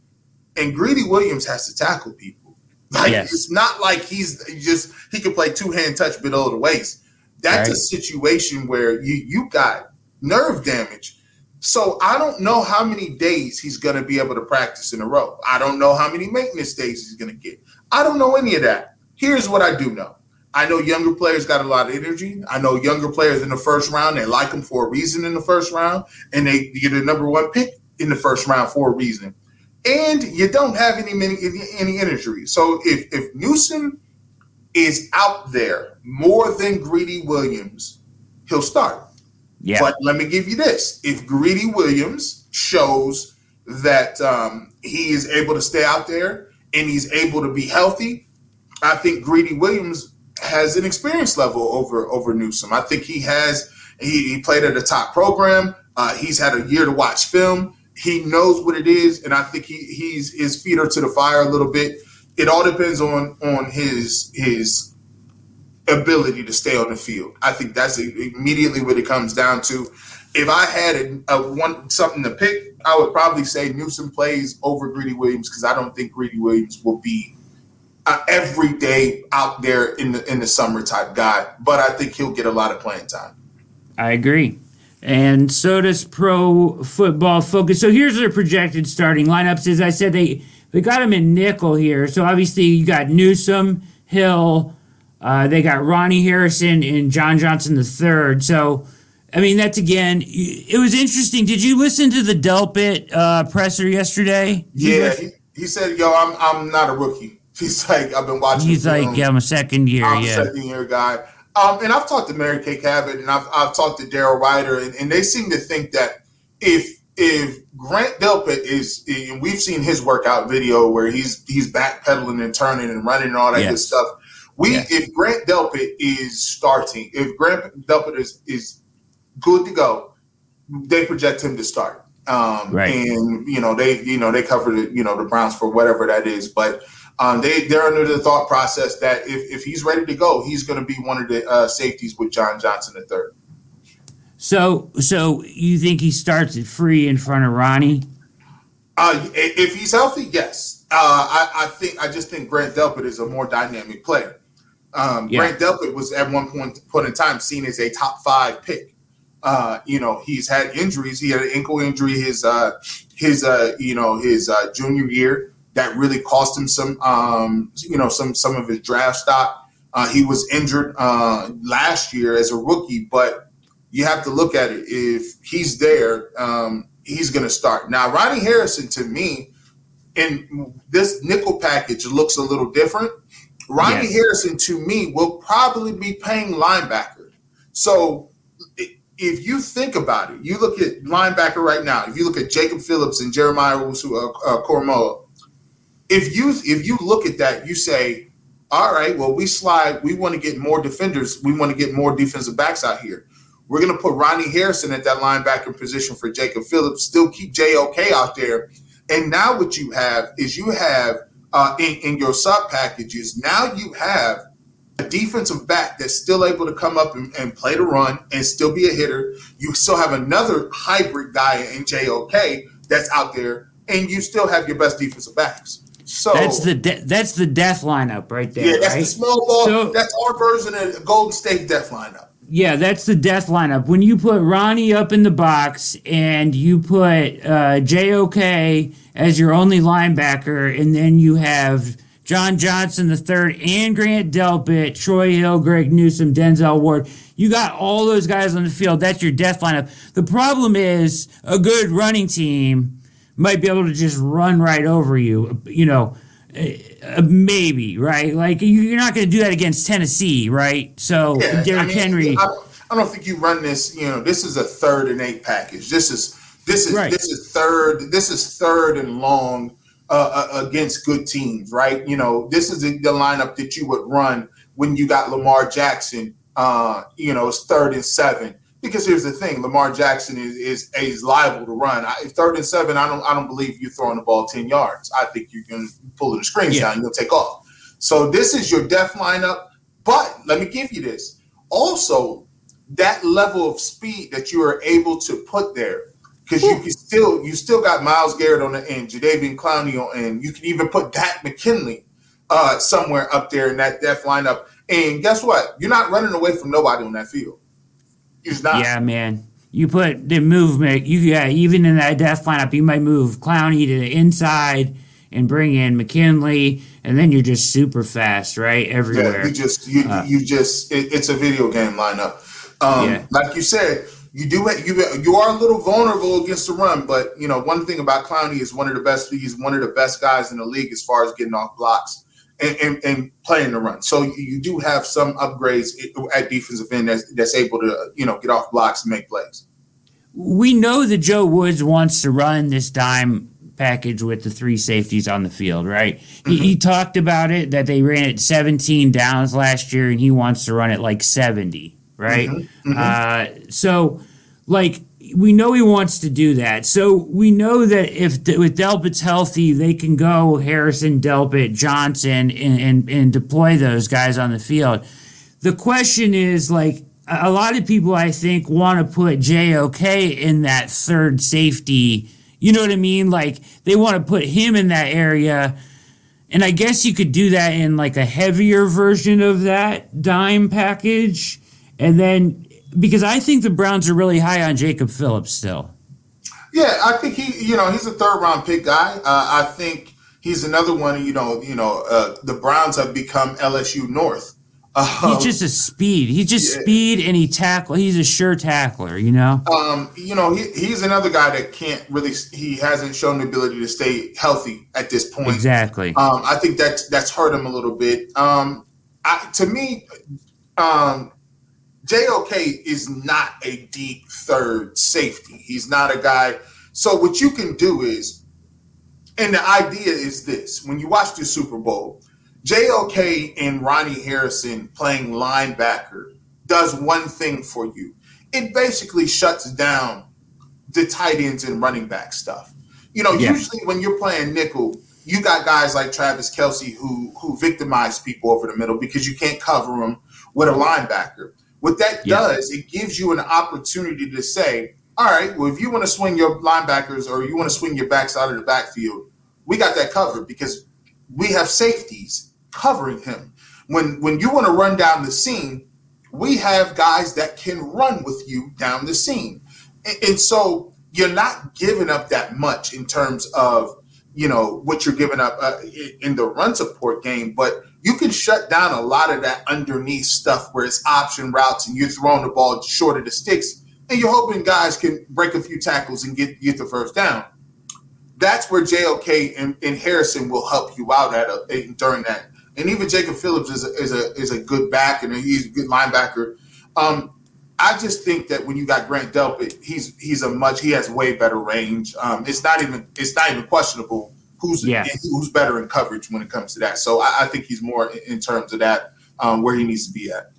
Speaker 2: and Greedy Williams has to tackle people. [laughs] Like
Speaker 1: Yes.
Speaker 2: it's not like he's just he can play two hand touch below the waist. That's a situation where you you got nerve damage. So I don't know how many days he's going to be able to practice in a row. I don't know how many maintenance days he's going to get. I don't know any of that. Here's what I do know. I know younger players got a lot of energy. I know younger players in the first round, they like them for a reason in the first round, and they get a number one pick in the first round for a reason. And you don't have any many any injuries. So if if Newsome is out there more than Greedy Williams, he'll start.
Speaker 1: Yeah.
Speaker 2: But let me give you this: if Greedy Williams shows that um, he is able to stay out there and he's able to be healthy, I think Greedy Williams has an experience level over over Newsome. I think he has. He, he played at a top program. Uh, he's had a year to watch film. He knows what it is, and I think he he's his feet are to the fire a little bit. It all depends on on his his ability to stay on the field. I think that's immediately what it comes down to. If I had a, a one something to pick, I would probably say Newsome plays over Greedy Williams because I don't think Greedy Williams will be a everyday out there in the in the summer type guy. But I think he'll get a lot of playing time.
Speaker 1: I agree. And so does Pro Football Focus. So here's their projected starting lineups. As I said, they they got him in nickel here. So obviously you got Newsome, Hill, uh, they got Ronnie Harrison and John Johnson the third. So I mean that's again. It was interesting. Did you listen to the Delpit uh, presser yesterday?
Speaker 2: Yeah, he, he said, "Yo, I'm I'm not a rookie." [laughs] He's like, "I've been watching."
Speaker 1: He's like, yeah, I'm a second year.
Speaker 2: I'm a
Speaker 1: Yeah,
Speaker 2: second year guy. Um, and I've talked to Mary Kay Cabot and I've, I've talked to Daryl Ruiter, and, and they seem to think that if if Grant Delpit is, and we've seen his workout video where he's he's backpedaling and turning and running and all that good stuff. We
Speaker 1: Yes.
Speaker 2: if Grant Delpit is starting, if Grant Delpit is is good to go, they project him to start. Um,
Speaker 1: Right.
Speaker 2: And you know they you know they covered it, you know the Browns for whatever that is, but um, they they're under the thought process that if, if he's ready to go, he's going to be one of the uh, safeties with John Johnson the third.
Speaker 1: So so you think he starts it free in front of Ronnie?
Speaker 2: Uh, if he's healthy, yes. Uh, I, I think I just think Grant Delpit is a more dynamic player. Um,
Speaker 1: Yeah.
Speaker 2: Grant Delpit was at one point point in time seen as a top five pick. Uh, you know, he's had injuries. He had an ankle injury his uh, his uh, you know his uh, junior year that really cost him some um, you know some some of his draft stock. Uh, he was injured uh, last year as a rookie, but you have to look at it. If he's there, um, he's going to start. Now, Ronnie Harrison, to me, in this nickel package looks a little different. Ronnie
Speaker 1: Yes.
Speaker 2: Harrison, to me, will probably be paying linebacker. So, if you think about it, you look at linebacker right now. If you look at Jacob Phillips and Jeremiah Owusu- uh, uh, Koramoah, if you if you look at that, you say, "All right, well, we slide. We want to get more defenders. We want to get more defensive backs out here. We're going to put Ronnie Harrison at that linebacker position for Jacob Phillips. Still keep JOK out there, and now what you have is you have uh, in, in your sub packages. Now you have a defensive back that's still able to come up and, and play the run and still be a hitter. You still have another hybrid guy in JOK that's out there, and you still have your best defensive backs. So
Speaker 1: That's the de- that's the death lineup right there.
Speaker 2: yeah, that's
Speaker 1: right?
Speaker 2: the small ball.
Speaker 1: So-
Speaker 2: that's our version of Golden State death lineup.
Speaker 1: Yeah, that's the death lineup. When you put Ronnie up in the box and you put uh, JOK as your only linebacker, and then you have John Johnson the third and Grant Delpit, Troy Hill, Greg Newsome, Denzel Ward. You got all those guys on the field. That's your death lineup. The problem is a good running team might be able to just run right over you. You know, uh, maybe right. Like you- you're not going to do that against Tennessee, right? So
Speaker 2: Yeah,
Speaker 1: Derrick
Speaker 2: I mean,
Speaker 1: Henry.
Speaker 2: I, I don't think you run this. You know, this is a third and eight package. This is this is
Speaker 1: Right.
Speaker 2: this is third. This is third and long uh, uh, against good teams, right? You know, this is the, the lineup that you would run when you got Lamar Jackson. Uh, you know, it's third and seven. Because here's the thing: Lamar Jackson is is, is liable to run. I, third and seven, I don't I don't believe you're throwing the ball ten yards. I think you're going to pull the screens
Speaker 1: Yeah.
Speaker 2: down. You'll take off. So this is your death lineup. But let me give you this: also, that level of speed that you are able to put there because you can still you still got Myles Garrett on the end, Jadeveon Clowney on end. You can even put Takk McKinley uh, somewhere up there in that death lineup. And guess what? You're not running away from nobody on that field. You're not.
Speaker 1: Yeah, man. You put the movement. You yeah, even in that death lineup, you might move Clowney to the inside and bring in McKinley, and then you're just super fast, right? Everywhere.
Speaker 2: Yeah, you just you uh, you just it, it's a video game lineup. Um, yeah. Like you said, you do you you are a little vulnerable against the run, but you know one thing about Clowney is one of the best. He's one of the best guys in the league as far as getting off blocks and, and, and playing the run. So you do have some upgrades at defensive end that's, that's able to you know get off blocks and make plays.
Speaker 1: We know that Joe Woods wants to run this dime package with the three safeties on the field, right? Mm-hmm. He, he, talked about it that they ran it 17 downs last year, and he wants to run it like 70 right? Mm-hmm, mm-hmm. Uh, so, like, we know he wants to do that. So we know that if with Delpit's healthy, they can go Harrison, Delpit, Johnson, and, and, and deploy those guys on the field. The question is like a lot of people, I think, want to put JOK in that third safety. You know what I mean? Like they want to put him in that area. And I guess you could do that in like a heavier version of that dime package. And then because I think the Browns are really high on Jacob Phillips still.
Speaker 2: Yeah, I think he, you know, he's a third round pick guy. Uh, I think he's another one. You know, you know, uh, the Browns have become LSU North.
Speaker 1: Um, he's just a speed. He's just yeah. speed, and he tackle. He's a sure tackler. You know.
Speaker 2: Um, you know, he, he's another guy that can't really. He hasn't shown the ability to stay healthy at this point.
Speaker 1: Exactly.
Speaker 2: Um, I think that's that's hurt him a little bit. Um, I, to me, um, JOK is not a deep third safety. He's not a guy. So what you can do is, and the idea is this: when you watch the Super Bowl, JOK and Ronnie Harrison playing linebacker does one thing for you. It basically shuts down the tight ends and running back stuff. You know, usually when you're playing nickel, you got guys like Travis Kelce who who victimize people over the middle because you can't cover them with a linebacker. What that yeah. does, it gives you an opportunity to say, all right, well, if you want to swing your linebackers or you want to swing your backs out of the backfield, we got that covered because we have safeties covering him. When when you want to run down the seam, we have guys that can run with you down the seam. And, and so you're not giving up that much in terms of you know what you're giving up uh, in the run support game, but you can shut down a lot of that underneath stuff where it's option routes and you're throwing the ball short of the sticks, and you're hoping guys can break a few tackles and get get the first down. That's where JOK and, and Harrison will help you out at a, during that. And even Jacob Phillips is a, is a is a good back and he's a good linebacker. Um, I just think that when you got Grant Delpit, he's he's a much he has way better range. Um, it's not even it's not even questionable who's yeah. who's better in coverage when it comes to that. So I, I think he's more in terms of that um, where he needs to be at.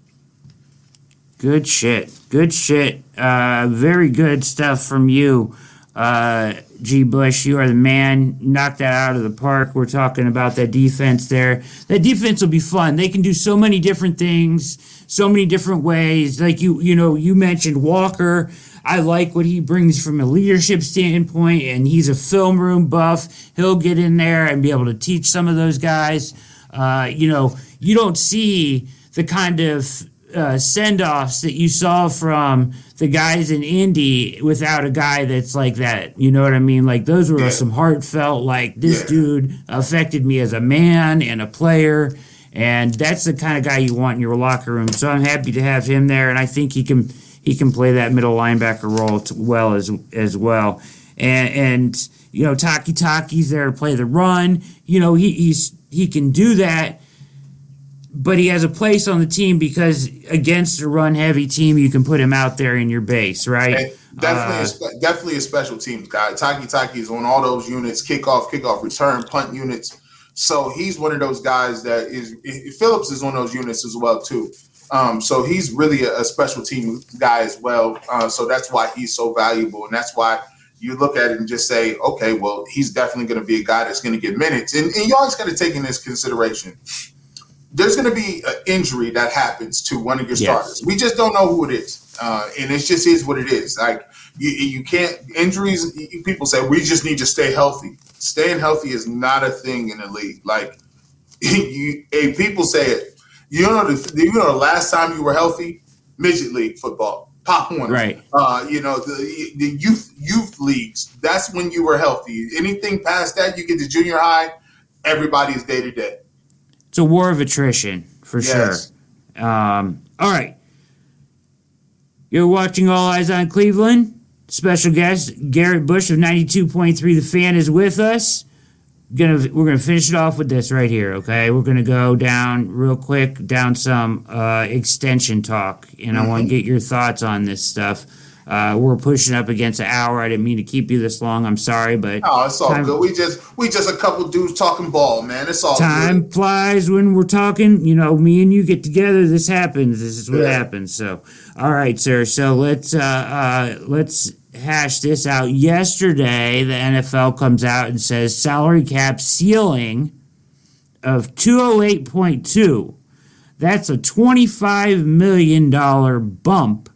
Speaker 1: Good shit. Good shit. Uh, very good stuff from you, uh, G. Bush. You are the man. Knocked that out of the park. We're talking about that defense there. That defense will be fun. They can do so many different things, so many different ways. Like you, you know, you mentioned Walker. I like what he brings from a leadership standpoint, and he's a film room buff. He'll get in there and be able to teach some of those guys. Uh, you know, you don't see the kind of uh, send offs that you saw from the guys in Indy without a guy that's like that. You know what I mean? Like those were yeah. some heartfelt, like this yeah. dude affected me as a man and a player. And that's the kind of guy you want in your locker room. So I'm happy to have him there. And I think he can he can play that middle linebacker role well as as well. And, and you know, Takitaki's there to play the run. You know, he, he's he can do that, but he has a place on the team because against a run heavy team, you can put him out there in your base, right?
Speaker 2: definitely, uh, a, definitely a special teams guy. Takitaki is on all those units: kickoff, kickoff, return, punt units. So he's one of those guys that is. Phillips is on those units as well too. Um, so he's really a, a, special team guy as well. Uh, so that's why he's so valuable, and that's why you look at it and just say, okay, well, he's definitely going to be a guy that's going to get minutes. And, and you always got to take in this consideration. There's going to be an injury that happens to one of your yes. starters. We just don't know who it is. uh, and it just is what it is. Like you, you can't injuries. People say we just need to stay healthy. Staying healthy is not a thing in the league. Like [laughs] you, if people say it, you know the you know the last time you were healthy, midget league football, pop one,
Speaker 1: right?
Speaker 2: Uh, you know the the youth youth leagues. That's when you were healthy. Anything past that, you get to junior high. Everybody is day to day.
Speaker 1: It's a war of attrition for yes. sure. Um, all right. You're watching All Eyes on Cleveland. Special guest Garrett Bush of 92.3 The Fan is with us. Gonna we're gonna finish it off with this right here, okay? We're gonna go down real quick down some uh, extension talk, and mm-hmm. I want to get your thoughts on this stuff. Uh, we're pushing up against an hour. I didn't mean to keep you this long. I'm sorry, but
Speaker 2: oh, it's all time, good. We just we just a couple dudes talking ball, man. It's all
Speaker 1: time
Speaker 2: good.
Speaker 1: flies when we're talking. You know, me and you get together. This happens. This is what yeah. happens. So, all right, sir. So let's uh, uh, let's hash this out. Yesterday, the NFL comes out and says salary cap ceiling of 208.2. That's a $25 million bump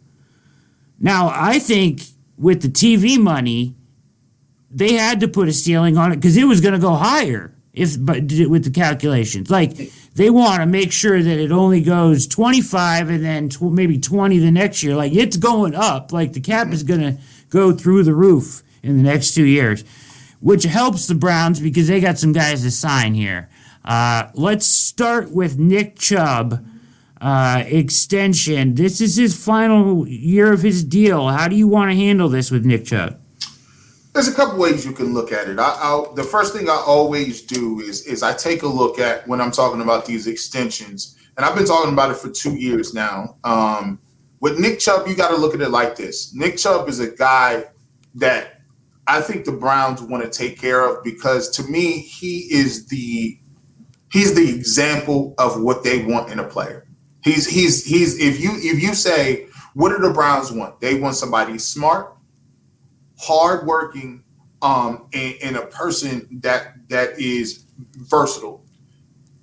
Speaker 1: now, I think with the TV money, they had to put a ceiling on it because it was going to go higher if but with the calculations. Like they want to make sure that it only goes 25 and then tw- maybe 20 the next year. Like it's going up. Like the cap is going to go through the roof in the next two years, which helps the Browns because they got some guys to sign here. Uh, let's start with Nick Chubb uh, extension. This is his final year of his deal. How do you want to handle this with Nick Chubb?
Speaker 2: There's a couple ways you can look at it. I, I'll, the first thing I always do is is I take a look at when I'm talking about these extensions, and I've been talking about it for two years now. Um, with Nick Chubb, you got to look at it like this. Nick Chubb is a guy that I think the Browns want to take care of because to me, he is the he's the example of what they want in a player. He's he's he's if you if you say what do the Browns want? They want somebody smart, hardworking, um, and, and a person that that is versatile.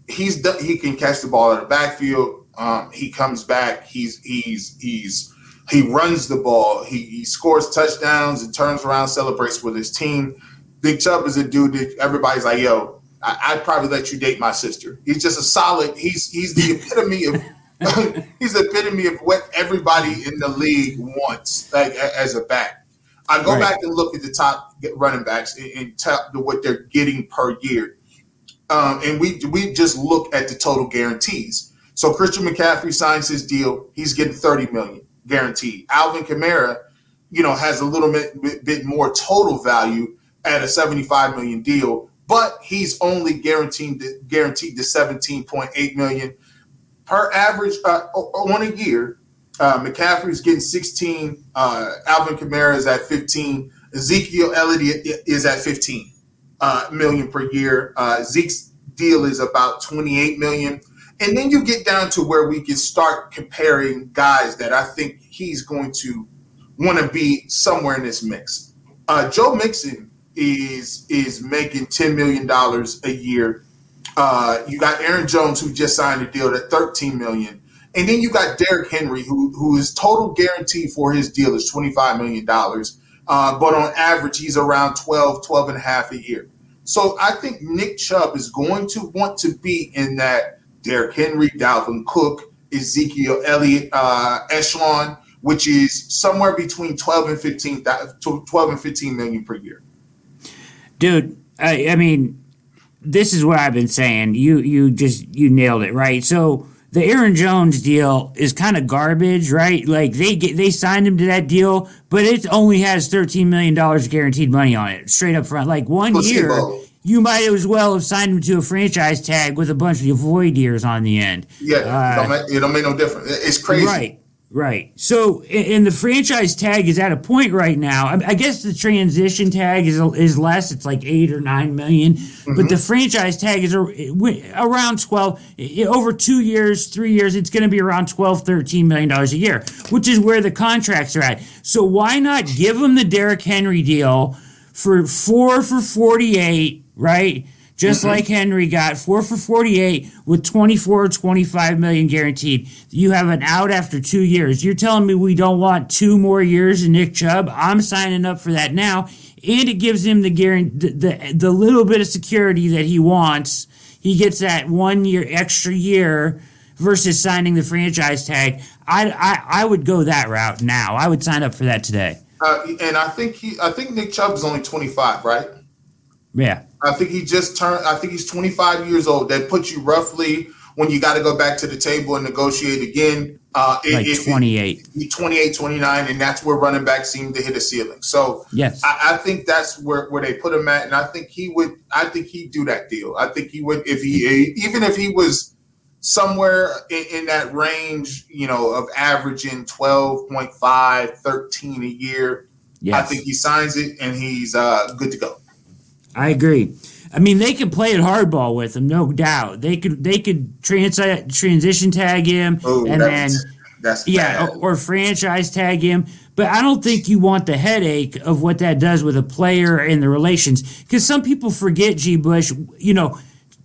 Speaker 2: He's he can catch the ball in the backfield. Um, he comes back. He's he's he's he runs the ball. He, he scores touchdowns and turns around, celebrates with his team. Big Chubb is a dude that everybody's like, yo, I, would probably let you date my sister. He's just a solid. He's he's the epitome of [laughs] he's the epitome of what everybody in the league wants, like as a back. I go right. back and look at the top running backs and, and tell what they're getting per year, um, and we we just look at the total guarantees. So Christian McCaffrey signs his deal; he's getting thirty million guaranteed. Alvin Kamara, you know, has a little bit, bit, more total value at a seventy-five million deal, but he's only guaranteed the, guaranteed the seventeen point eight million per average uh, on a year. Uh, McCaffrey's getting 16. Uh, Alvin Kamara is at 15. Ezekiel Elliott is at 15 uh, million per year. Uh, Zeke's deal is about 28 million. And then you get down to where we can start comparing guys that I think he's going to want to be somewhere in this mix. Uh, Joe Mixon is is making 10 million dollars a year uh, you got Aaron Jones who just signed a deal at 13 million. And then you got Derrick Henry, who whose total guarantee for his deal is $25 million. Uh, but on average, he's around 12, 12 and a half a year. So I think Nick Chubb is going to want to be in that Derrick Henry, Dalvin Cook, Ezekiel Elliott uh, echelon, which is somewhere between 12 and 15, 12 and 15 million per year.
Speaker 1: Dude, I, I mean, this is what I've been saying. You you just you nailed it right. So the Aaron Jones deal is kind of garbage, right? Like they get they signed him to that deal, but it only has thirteen million dollars guaranteed money on it, straight up front. Like one Placebo. year, you might as well have signed him to a franchise tag with a bunch of void years on the end.
Speaker 2: Yeah, uh, it, don't make, it don't make no difference. It's crazy,
Speaker 1: right? Right. So, and the franchise tag is at a point right now. I guess the transition tag is is less. It's like eight or nine million, mm-hmm. but the franchise tag is around twelve. Over two years, three years, it's going to be around 12, 13 million dollars a year, which is where the contracts are at. So why not give him the Derrick Henry deal for four for forty eight? Right just mm-hmm. like Henry got, four for 48 with 24 25 million guaranteed. You have an out after two years. You're telling me we don't want two more years in Nick Chubb? I'm signing up for that now. And it gives him the guarantee, the, the, the little bit of security that he wants. He gets that one year, extra year versus signing the franchise tag. I, I, I would go that route now. I would sign up for that today.
Speaker 2: Uh, and I think he, I think Nick Chubb is only 25, right?
Speaker 1: Yeah.
Speaker 2: I think he just turned. I think he's 25 years old. That puts you roughly when you got to go back to the table and negotiate again.
Speaker 1: Uh, like it, 28.
Speaker 2: It, 28, 29, and that's where running backs seem to hit a ceiling. So
Speaker 1: yes,
Speaker 2: I, I, think that's where, where they put him at, and I think he would. I think he'd do that deal. I think he would if he even if he was somewhere in, in that range, you know, of averaging 12.5, 13 a year. Yes. I think he signs it and he's uh, good to go.
Speaker 1: I agree. I mean, they could play it hardball with him, no doubt. They could they could trans- transition tag him
Speaker 2: Ooh, and then that's
Speaker 1: yeah, or, or, franchise tag him. But I don't think you want the headache of what that does with a player and the relations because some people forget G. Bush. You know,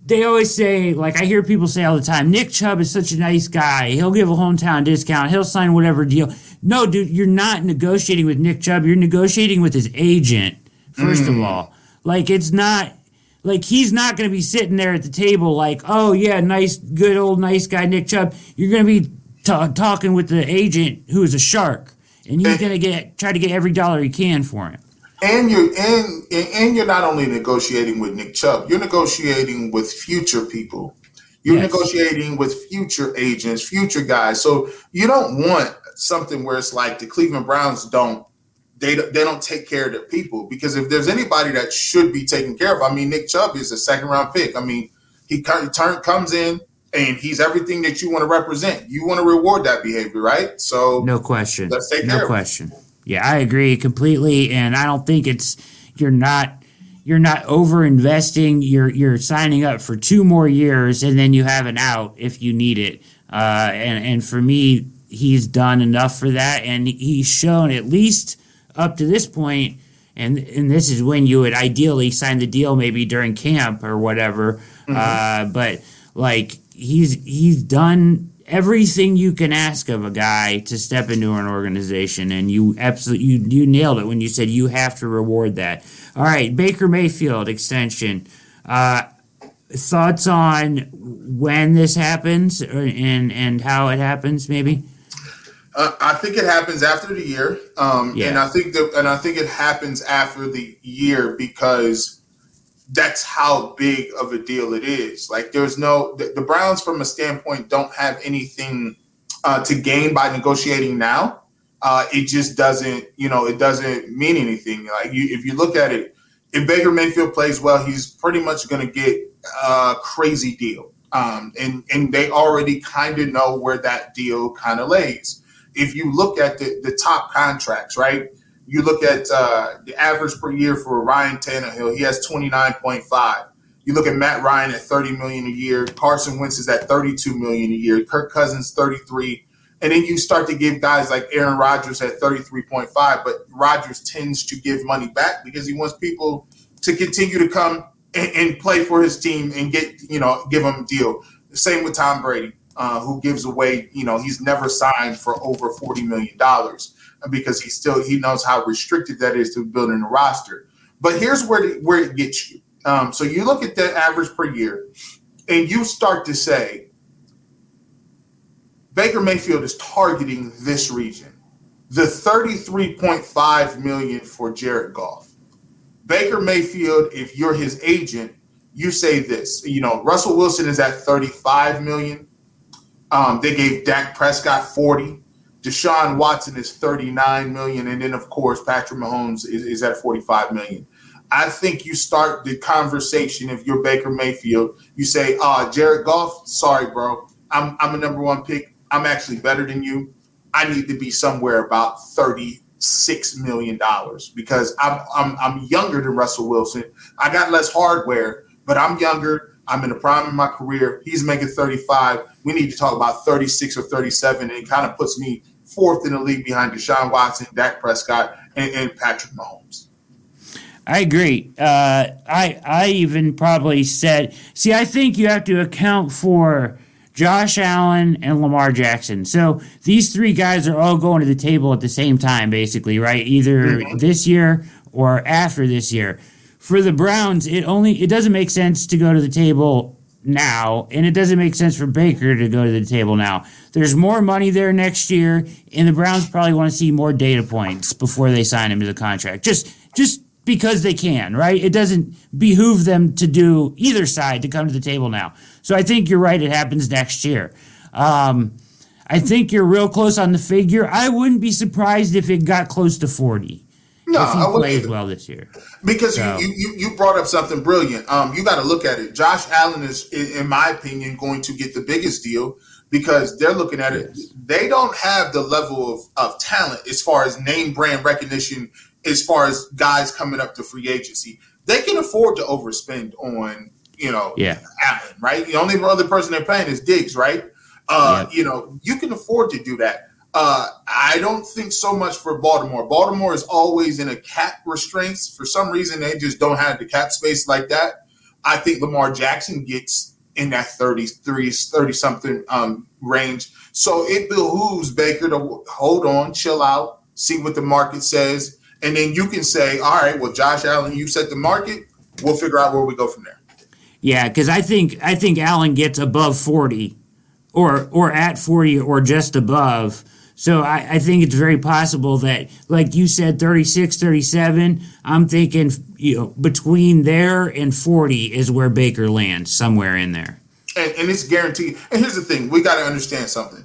Speaker 1: they always say like I hear people say all the time, Nick Chubb is such a nice guy. He'll give a hometown discount. He'll sign whatever deal. No, dude, you're not negotiating with Nick Chubb. You're negotiating with his agent. First mm. of all like it's not like he's not going to be sitting there at the table like, oh yeah, nice, good old nice guy Nick Chubb. You're going to be t- talking with the agent who is a shark, and he's going to get try to get every dollar he can for him.
Speaker 2: And you're and and you're not only negotiating with Nick Chubb, you're negotiating with future people. You're yes. negotiating with future agents, future guys. So you don't want something where it's like the Cleveland Browns don't they they don't take care of their people because if there's anybody that should be taken care of, I mean Nick Chubb is a second round pick. I mean he turn comes in and he's everything that you want to represent. You want to reward that behavior, right? So
Speaker 1: no question, let's take no question. Yeah, I agree completely, and I don't think it's you're not you're not over investing. You're you're signing up for two more years, and then you have an out if you need it. Uh, and and for me, he's done enough for that, and he's shown at least up to this point, and and this is when you would ideally sign the deal, maybe during camp or whatever. Mm-hmm. Uh, but like he's he's done everything you can ask of a guy to step into an organization, and you absolutely you you nailed it when you said you have to reward that. All right, Baker Mayfield extension. Uh, thoughts on when this happens and and how it happens, maybe?
Speaker 2: Uh, I think it happens after the year, um, yeah. and I think that, and I think it happens after the year because that's how big of a deal it is. Like, there's no the, the Browns, from a standpoint, don't have anything uh, to gain by negotiating now. Uh, it just doesn't, you know, it doesn't mean anything. Like, you, if you look at it, if Baker Mayfield plays well, he's pretty much going to get a crazy deal, um, and and they already kind of know where that deal kind of lays if you look at the, the top contracts, right? You look at uh, the average per year for Ryan Tannehill, he has 29.5. You look at Matt Ryan at 30 million a year, Carson Wentz is at 32 million a year, Kirk Cousins 33. And then you start to give guys like Aaron Rodgers at 33.5, but Rodgers tends to give money back because he wants people to continue to come and, and play for his team and get, you know, give them a deal. Same with Tom Brady uh, who gives away, you know, he's never signed for over $40 million because he still, he knows how restricted that is to building a roster. But here's where, the, where it gets you. Um, so you look at the average per year and you start to say, Baker Mayfield is targeting this region. The 33.5 million for Jared Goff. Baker Mayfield, if you're his agent, you say this. You know, Russell Wilson is at 35 million. Um, they gave Dak Prescott 40. Deshaun Watson is 39 million. And then, of course, Patrick Mahomes is, is at 45 million. I think you start the conversation if you're Baker Mayfield. You say, uh, Jared Goff, sorry, bro. I'm, I'm a number one pick. I'm actually better than you. I need to be somewhere about $36 million because I'm, I'm, I'm younger than Russell Wilson. I got less hardware, but I'm younger. I'm in the prime of my career. He's making 35. We need to talk about 36 or 37. And it kind of puts me fourth in the league behind Deshaun Watson, Dak Prescott, and, and Patrick Mahomes.
Speaker 1: I agree. Uh, I I even probably said, see, I think you have to account for Josh Allen and Lamar Jackson. So these three guys are all going to the table at the same time, basically, right? Either mm-hmm. this year or after this year. For the Browns, it only it doesn't make sense to go to the table now, and it doesn't make sense for Baker to go to the table now. There's more money there next year, and the Browns probably want to see more data points before they sign him to the contract. Just just because they can, right? It doesn't behoove them to do either side to come to the table now. So I think you're right. It happens next year. Um, I think you're real close on the figure. I wouldn't be surprised if it got close to 40. No, if he I plays well this year.
Speaker 2: Because so. you, you you brought up something brilliant. Um, you got to look at it. Josh Allen is, in my opinion, going to get the biggest deal because they're looking at it. They don't have the level of, of talent as far as name brand recognition, as far as guys coming up to free agency. They can afford to overspend on, you know,
Speaker 1: yeah.
Speaker 2: Allen, right? The only other person they're paying is Diggs, right? Uh, yeah. You know, you can afford to do that. Uh, I don't think so much for Baltimore. Baltimore is always in a cap restraints. For some reason, they just don't have the cap space like that. I think Lamar Jackson gets in that 33, 30 something um, range. So it behooves Baker to hold on, chill out, see what the market says. And then you can say, all right, well, Josh Allen, you set the market. We'll figure out where we go from there.
Speaker 1: Yeah, because I think I think Allen gets above 40 or or at 40 or just above so I, I, think it's very possible that, like you said, 36, 37, I'm thinking, you know, between there and 40 is where Baker lands, somewhere in there.
Speaker 2: And, and it's guaranteed. And here's the thing we got to understand something.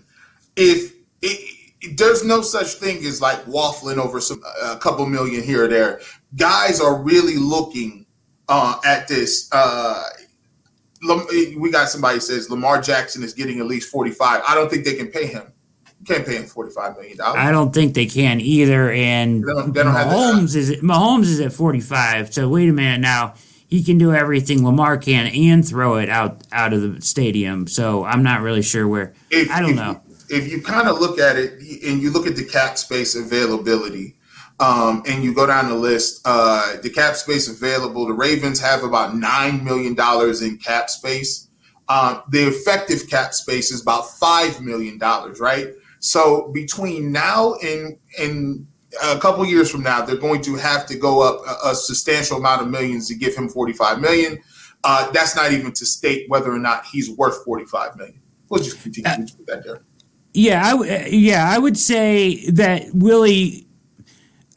Speaker 2: If it, there's no such thing as like waffling over some a couple million here or there. Guys are really looking uh, at this. Uh, we got somebody says Lamar Jackson is getting at least 45. I don't think they can pay him can't pay him forty five million dollars.
Speaker 1: I don't think they can either. And they don't, they don't Mahomes is Mahomes is at forty five. So wait a minute now. He can do everything Lamar can and throw it out out of the stadium. So I'm not really sure where. If, I don't
Speaker 2: if
Speaker 1: know.
Speaker 2: If you kind of look at it and you look at the cap space availability, um, and you go down the list, uh, the cap space available, the Ravens have about nine million dollars in cap space. Um, the effective cap space is about five million dollars, right? So between now and and a couple years from now, they're going to have to go up a, a substantial amount of millions to give him 45 million. Uh, that's not even to state whether or not he's worth 45 million. We'll just continue uh, with that there.
Speaker 1: Yeah, I w- yeah, I would say that Willie.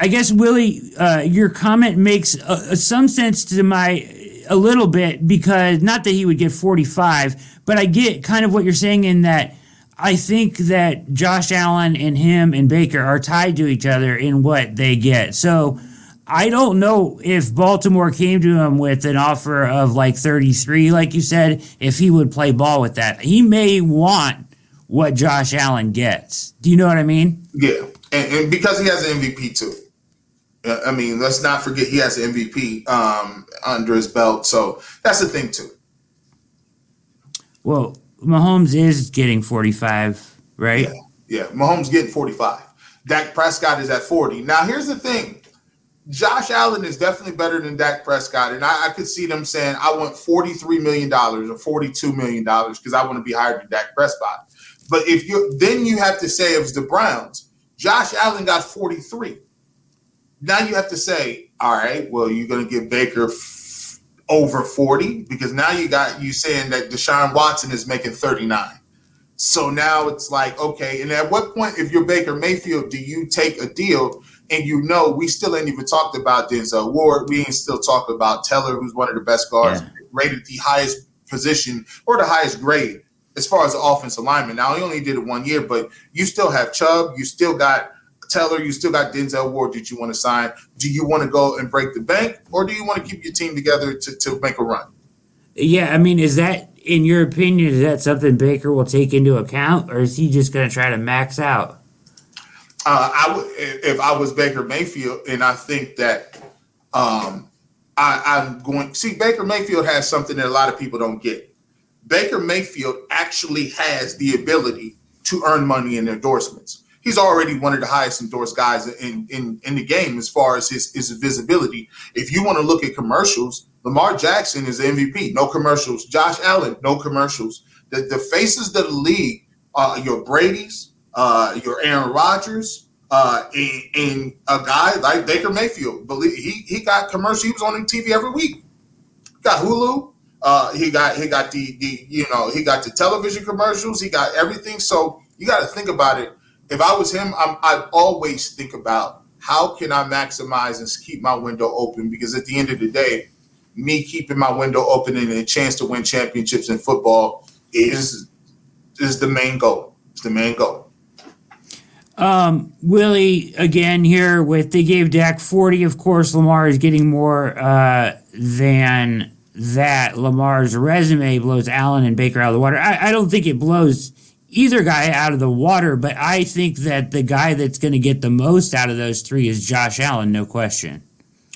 Speaker 1: I guess Willie, uh, your comment makes uh, some sense to my a little bit because not that he would get 45, but I get kind of what you're saying in that I think that Josh Allen and him and Baker are tied to each other in what they get. So I don't know if Baltimore came to him with an offer of like 33, like you said, if he would play ball with that. He may want what Josh Allen gets. Do you know what I mean?
Speaker 2: Yeah. And, and because he has an MVP too. I mean, let's not forget he has an MVP um, under his belt. So that's the thing too.
Speaker 1: Well, Mahomes is getting 45, right?
Speaker 2: Yeah, yeah. Mahomes getting 45. Dak Prescott is at 40. Now, here's the thing Josh Allen is definitely better than Dak Prescott. And I, I could see them saying, I want $43 million or $42 million because I want to be higher than Dak Prescott. But if you then you have to say, it's the Browns, Josh Allen got 43. Now you have to say, all right, well, you're going to give Baker over 40 because now you got you saying that Deshaun Watson is making 39. So now it's like, okay, and at what point, if you're Baker Mayfield, do you take a deal and you know we still ain't even talked about Denzel Ward, we ain't still talking about Teller, who's one of the best guards, yeah. rated the highest position or the highest grade as far as the offensive lineman. Now he only did it one year, but you still have Chubb, you still got Teller, you still got Denzel Ward that you want to sign. Do you want to go and break the bank, or do you want to keep your team together to, to make a run?
Speaker 1: Yeah, I mean, is that, in your opinion, is that something Baker will take into account, or is he just going to try to max out?
Speaker 2: Uh, I would, if I was Baker Mayfield, and I think that um, I, I'm going. See, Baker Mayfield has something that a lot of people don't get. Baker Mayfield actually has the ability to earn money in endorsements. He's already one of the highest endorsed guys in, in, in the game as far as his, his visibility. If you want to look at commercials, Lamar Jackson is the MVP. No commercials. Josh Allen, no commercials. The, the faces of the league, uh, your Brady's, uh, your Aaron Rodgers, uh, and, and, a guy like Baker Mayfield. Believe he he got commercial. He was on TV every week. Got Hulu. Uh, he got he got the the you know he got the television commercials. He got everything. So you got to think about it. If I was him, I'm, I always think about how can I maximize and keep my window open because at the end of the day, me keeping my window open and a chance to win championships in football is is the main goal. It's the main goal.
Speaker 1: Um, Willie again here with they gave Dak forty. Of course, Lamar is getting more uh, than that. Lamar's resume blows Allen and Baker out of the water. I, I don't think it blows either guy out of the water, but I think that the guy that's going to get the most out of those three is Josh Allen, no question.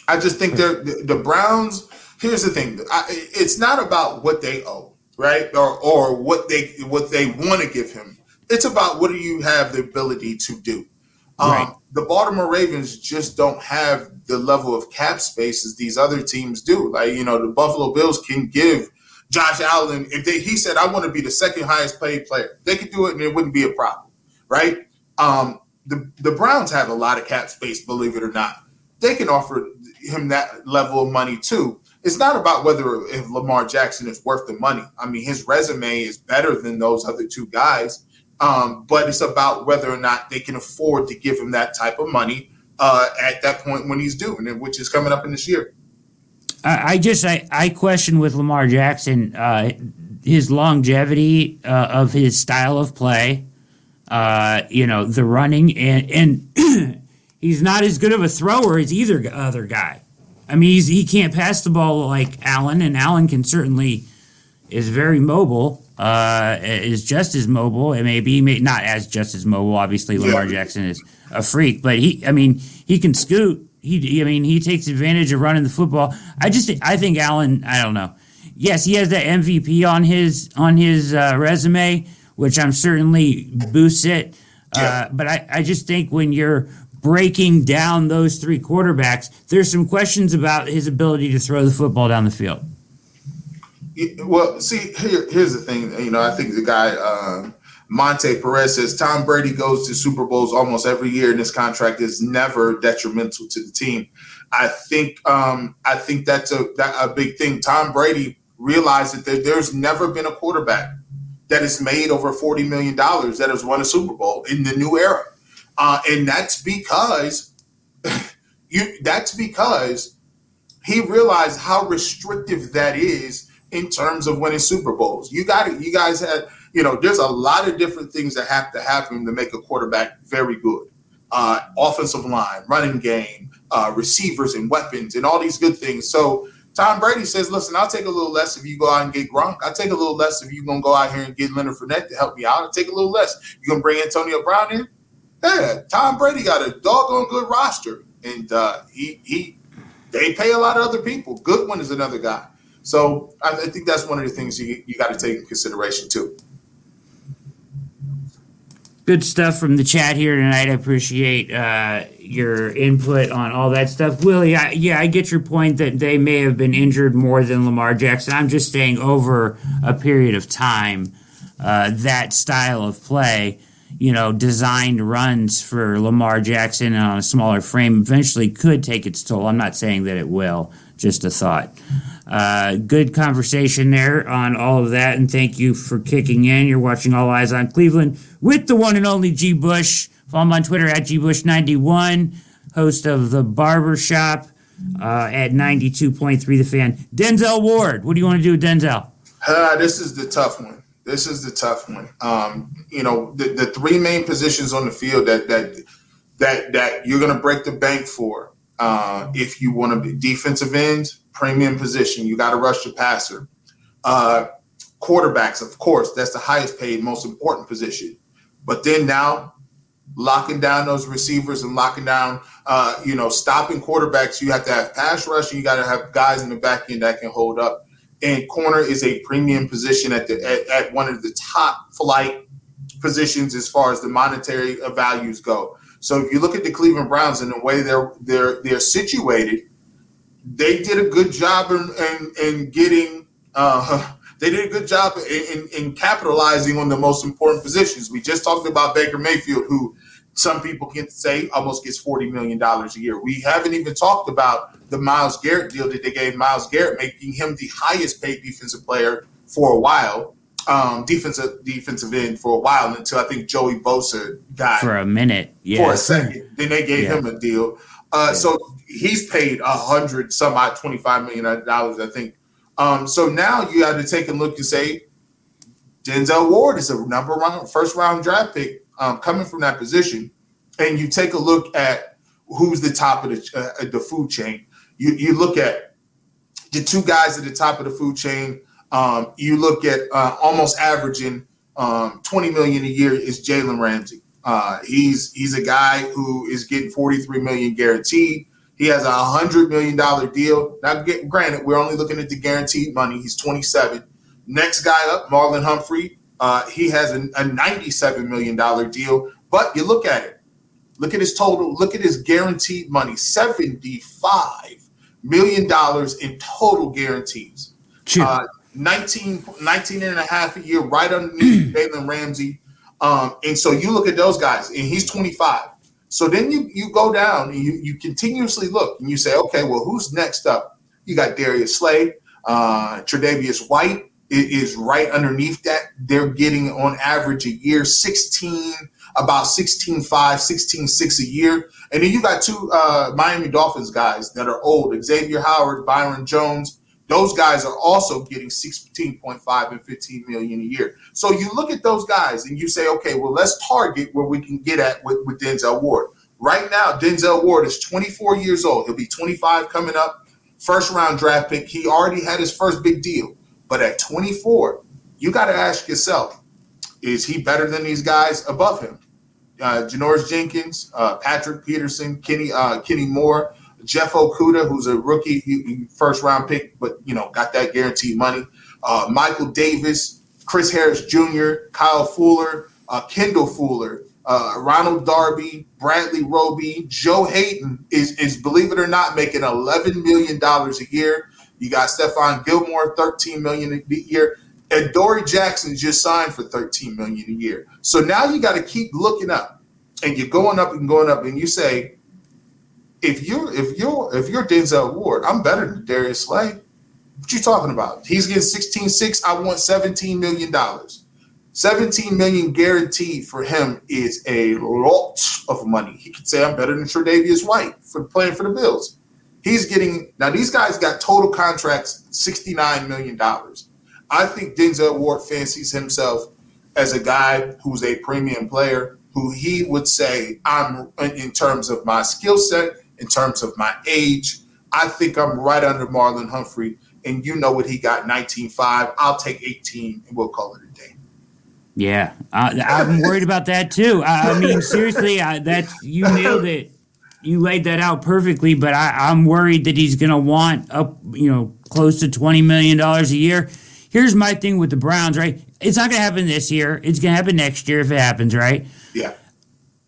Speaker 2: I just think the the Browns. Here's the thing: I, it's not about what they owe, right, or or what they what they want to give him it's about what do you have the ability to do. Um, right. The Baltimore Ravens just don't have the level of cap space as these other teams do. Like you know, the Buffalo Bills can give Josh Allen if they he said I want to be the second highest paid player, they could do it and it wouldn't be a problem, right? Um, the the Browns have a lot of cap space, believe it or not. They can offer him that level of money too. It's not about whether if Lamar Jackson is worth the money. I mean, his resume is better than those other two guys. Um, but it's about whether or not they can afford to give him that type of money uh, at that point when he's due, and which is coming up in this year.
Speaker 1: I just I, I question with Lamar Jackson uh, his longevity uh, of his style of play. Uh, you know the running and and [clears throat] he's not as good of a thrower as either other guy. I mean he's, he can't pass the ball like Allen, and Allen can certainly is very mobile uh, is just as mobile. It may be may, not as just as mobile. Obviously, Lamar yeah. Jackson is a freak, but he, I mean, he can scoot. He, I mean, he takes advantage of running the football. I just, I think Allen. I don't know. Yes, he has that MVP on his on his uh, resume, which I'm certainly boosts it. Uh, yeah. but I, I just think when you're breaking down those three quarterbacks, there's some questions about his ability to throw the football down the field.
Speaker 2: Well, see, here, here's the thing. You know, I think the guy uh, Monte Perez says Tom Brady goes to Super Bowls almost every year, and this contract is never detrimental to the team. I think um, I think that's a that, a big thing. Tom Brady realized that there, there's never been a quarterback that has made over forty million dollars that has won a Super Bowl in the new era, uh, and that's because [laughs] you. That's because he realized how restrictive that is in terms of winning Super Bowls. You got it. You guys had, you know, there's a lot of different things that have to happen to make a quarterback very good. Uh, offensive line, running game, uh, receivers and weapons, and all these good things. So Tom Brady says, "Listen, I'll take a little less if you go out and get Gronk. I'll take a little less if you're gonna go out here and get Leonard Fournette to help me out. I'll take a little less. You gonna bring Antonio Brown in? Yeah, Tom Brady got a doggone good roster, and uh, he he they pay a lot of other people. Godwin is another guy. So I, I think that's one of the things you, you got to take in consideration too.
Speaker 1: Good stuff from the chat here tonight. I appreciate uh, your input on all that stuff. Willie, I, yeah, I get your point that they may have been injured more than Lamar Jackson. I'm just saying over a period of time, uh, that style of play, you know, designed runs for Lamar Jackson on a smaller frame eventually could take its toll. I'm not saying that it will, just a thought. Uh, good conversation there on all of that, and thank you for kicking in. You're watching All Eyes on Cleveland with the one and only G. Bush. Follow him on Twitter at gbush91, host of the Barber Shop uh, at 92.3 The Fan. Denzel Ward, what do you want to do with Denzel?
Speaker 2: Uh, this is the tough one. This is the tough one. Um, you know, the, the three main positions on the field that that that that you're going to break the bank for uh, if you want to be defensive end, premium position. You got to rush the passer. Uh, quarterbacks, of course, that's the highest paid, most important position. But then now, locking down those receivers and locking down, uh, you know, stopping quarterbacks, you have to have pass rush. And you got to have guys in the back end that can hold up. And corner is a premium position at the at, at one of the top flight positions as far as the monetary values go. So if you look at the Cleveland Browns and the way they're they're they're situated, they did a good job in in, in getting. Uh, they did a good job in, in, in, capitalizing on the most important positions. We just talked about Baker Mayfield, who some people can say almost gets $40 million a year. We haven't even talked about the Myles Garrett deal that they gave Myles Garrett, making him the highest paid defensive player for a while, um, defensive defensive end for a while until I think Joey Bosa died
Speaker 1: for a minute, yeah.
Speaker 2: for a second. Then they gave yeah. him a deal. Uh, yeah. So he's paid a hundred some odd twenty five million dollars, I think. Um, so now you have to take a look and say Denzel Ward is a number one first round draft pick um, coming from that position, and you take a look at who's the top of the uh, the food chain. You you look at the two guys at the top of the food chain. Um, you look at uh, almost averaging um, 20 million a year is Jalen Ramsey. Uh, he's he's a guy who is getting 43 million guaranteed. He has a hundred million dollar deal. Now, get, granted, we're only looking at the guaranteed money. He's 27. Next guy up, Marlon Humphrey. Uh, he has a, a 97 million dollar deal. But you look at it. Look at his total. Look at his guaranteed money. 75 million dollars in total guarantees. Uh, 19, 19 and a half a year, right underneath [clears throat] Jalen Ramsey. Um, and so you look at those guys, and he's 25. So then you you go down and you, you continuously look and you say, okay, well, who's next up? You got Darius Slay, uh, Tre'Davious White is right underneath that. They're getting on average a year 16, about 16 5, 16 6 a year. And then you got two uh, Miami Dolphins guys that are old Xavier Howard, Byron Jones. Those guys are also getting 16.5 and 15 million a year. So you look at those guys and you say, okay, well, let's target where we can get at with, with Denzel Ward. Right now, Denzel Ward is 24 years old. He'll be 25 coming up. First round draft pick. He already had his first big deal. But at 24, you got to ask yourself, is he better than these guys above him? Uh, Janoris Jenkins, uh, Patrick Peterson, Kenny uh, Kenny Moore, Jeff Okudah, who's a rookie, first round pick, but you know got that guaranteed money. Uh, Michael Davis, Chris Harris Jr., Kyle Fuller, uh, Kendall Fuller, uh, Ronald Darby, Bradley Roby, Joe Haden is is believe it or not making eleven million dollars a year. You got Stephon Gilmore, thirteen million a year. And Dory Jackson just signed for 13 million a year. So now you got to keep looking up and you're going up and going up and you say, if you're if you're if you're Denzel Ward, I'm better than Darius Slay. What you talking about? He's getting 16-6. I want 17 million dollars. 17 million guaranteed for him is a lot of money. He could say I'm better than Tre'Davious White for playing for the Bills. He's getting now these guys got total contracts 69 million dollars. I think Denzel Ward fancies himself as a guy who's a premium player who he would say I'm in terms of my skill set in terms of my age. I think I'm right under Marlon Humphrey, and you know what he got 19.5. I'll take 18, and we'll call it a day.
Speaker 1: Yeah, uh, I'm worried about that too. I, I mean, seriously, I, that you nailed it. You laid that out perfectly, but I, I'm worried that he's going to want up, you know, close to twenty million dollars a year. Here's my thing with the Browns, right? It's not going to happen this year. It's going to happen next year if it happens, right?
Speaker 2: Yeah.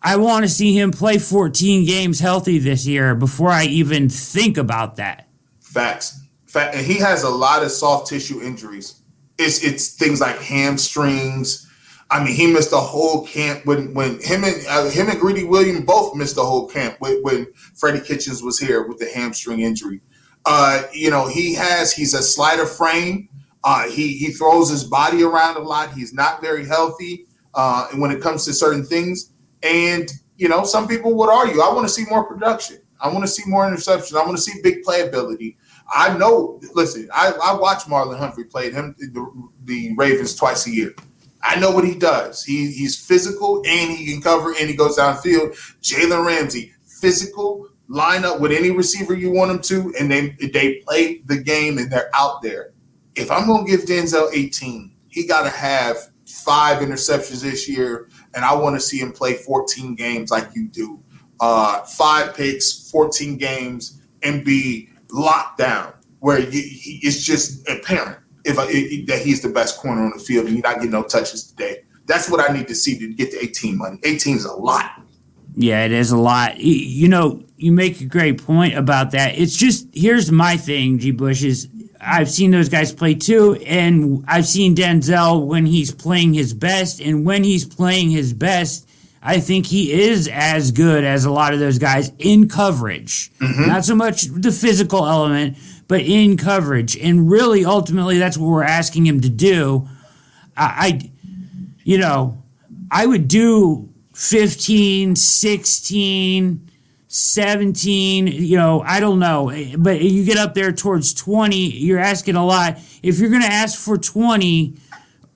Speaker 1: I want to see him play 14 games healthy this year before I even think about that.
Speaker 2: Facts. Fact, and he has a lot of soft tissue injuries. It's it's things like hamstrings. I mean, he missed the whole camp when when him and uh, him and Greedy William both missed the whole camp when, when Freddie Kitchens was here with the hamstring injury. Uh, you know, he has he's a slighter frame. Uh, he he throws his body around a lot. He's not very healthy. Uh, and when it comes to certain things, and you know, some people would argue, I want to see more production. I want to see more interceptions. I want to see big playability. I know. Listen, I, I watch Marlon Humphrey play him the, the Ravens twice a year. I know what he does. He he's physical and he can cover and he goes downfield. Jalen Ramsey, physical, line up with any receiver you want him to, and they they play the game and they're out there. If I'm gonna give Denzel 18, he got to have five interceptions this year and I want to see him play 14 games like you do. Uh, five picks, 14 games, and be locked down where you, it's just apparent if I, it, that he's the best corner on the field and you're not getting no touches today. That's what I need to see to get to 18 money. 18 is a lot.
Speaker 1: Yeah, it is a lot. You know, you make a great point about that. It's just here's my thing, G. Bush is I've seen those guys play too, and I've seen Denzel when he's playing his best, and when he's playing his best, I think he is as good as a lot of those guys in coverage. Mm-hmm. Not so much the physical element, but in coverage. And really, ultimately, that's what we're asking him to do. I, I you know, I would do 15, 16, 17, you know, I don't know. But you get up there towards 20, you're asking a lot. If you're going to ask for 20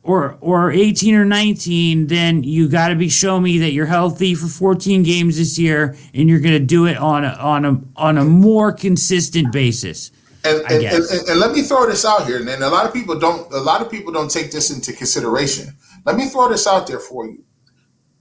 Speaker 1: or or 18 or 19, then you got to be show me that you're healthy for 14 games this year and you're going to do it on a, on a on a more consistent basis.
Speaker 2: And and, and, and, and let me throw this out here, and a lot of people don't a lot of people don't take this into consideration. Let me throw this out there for you.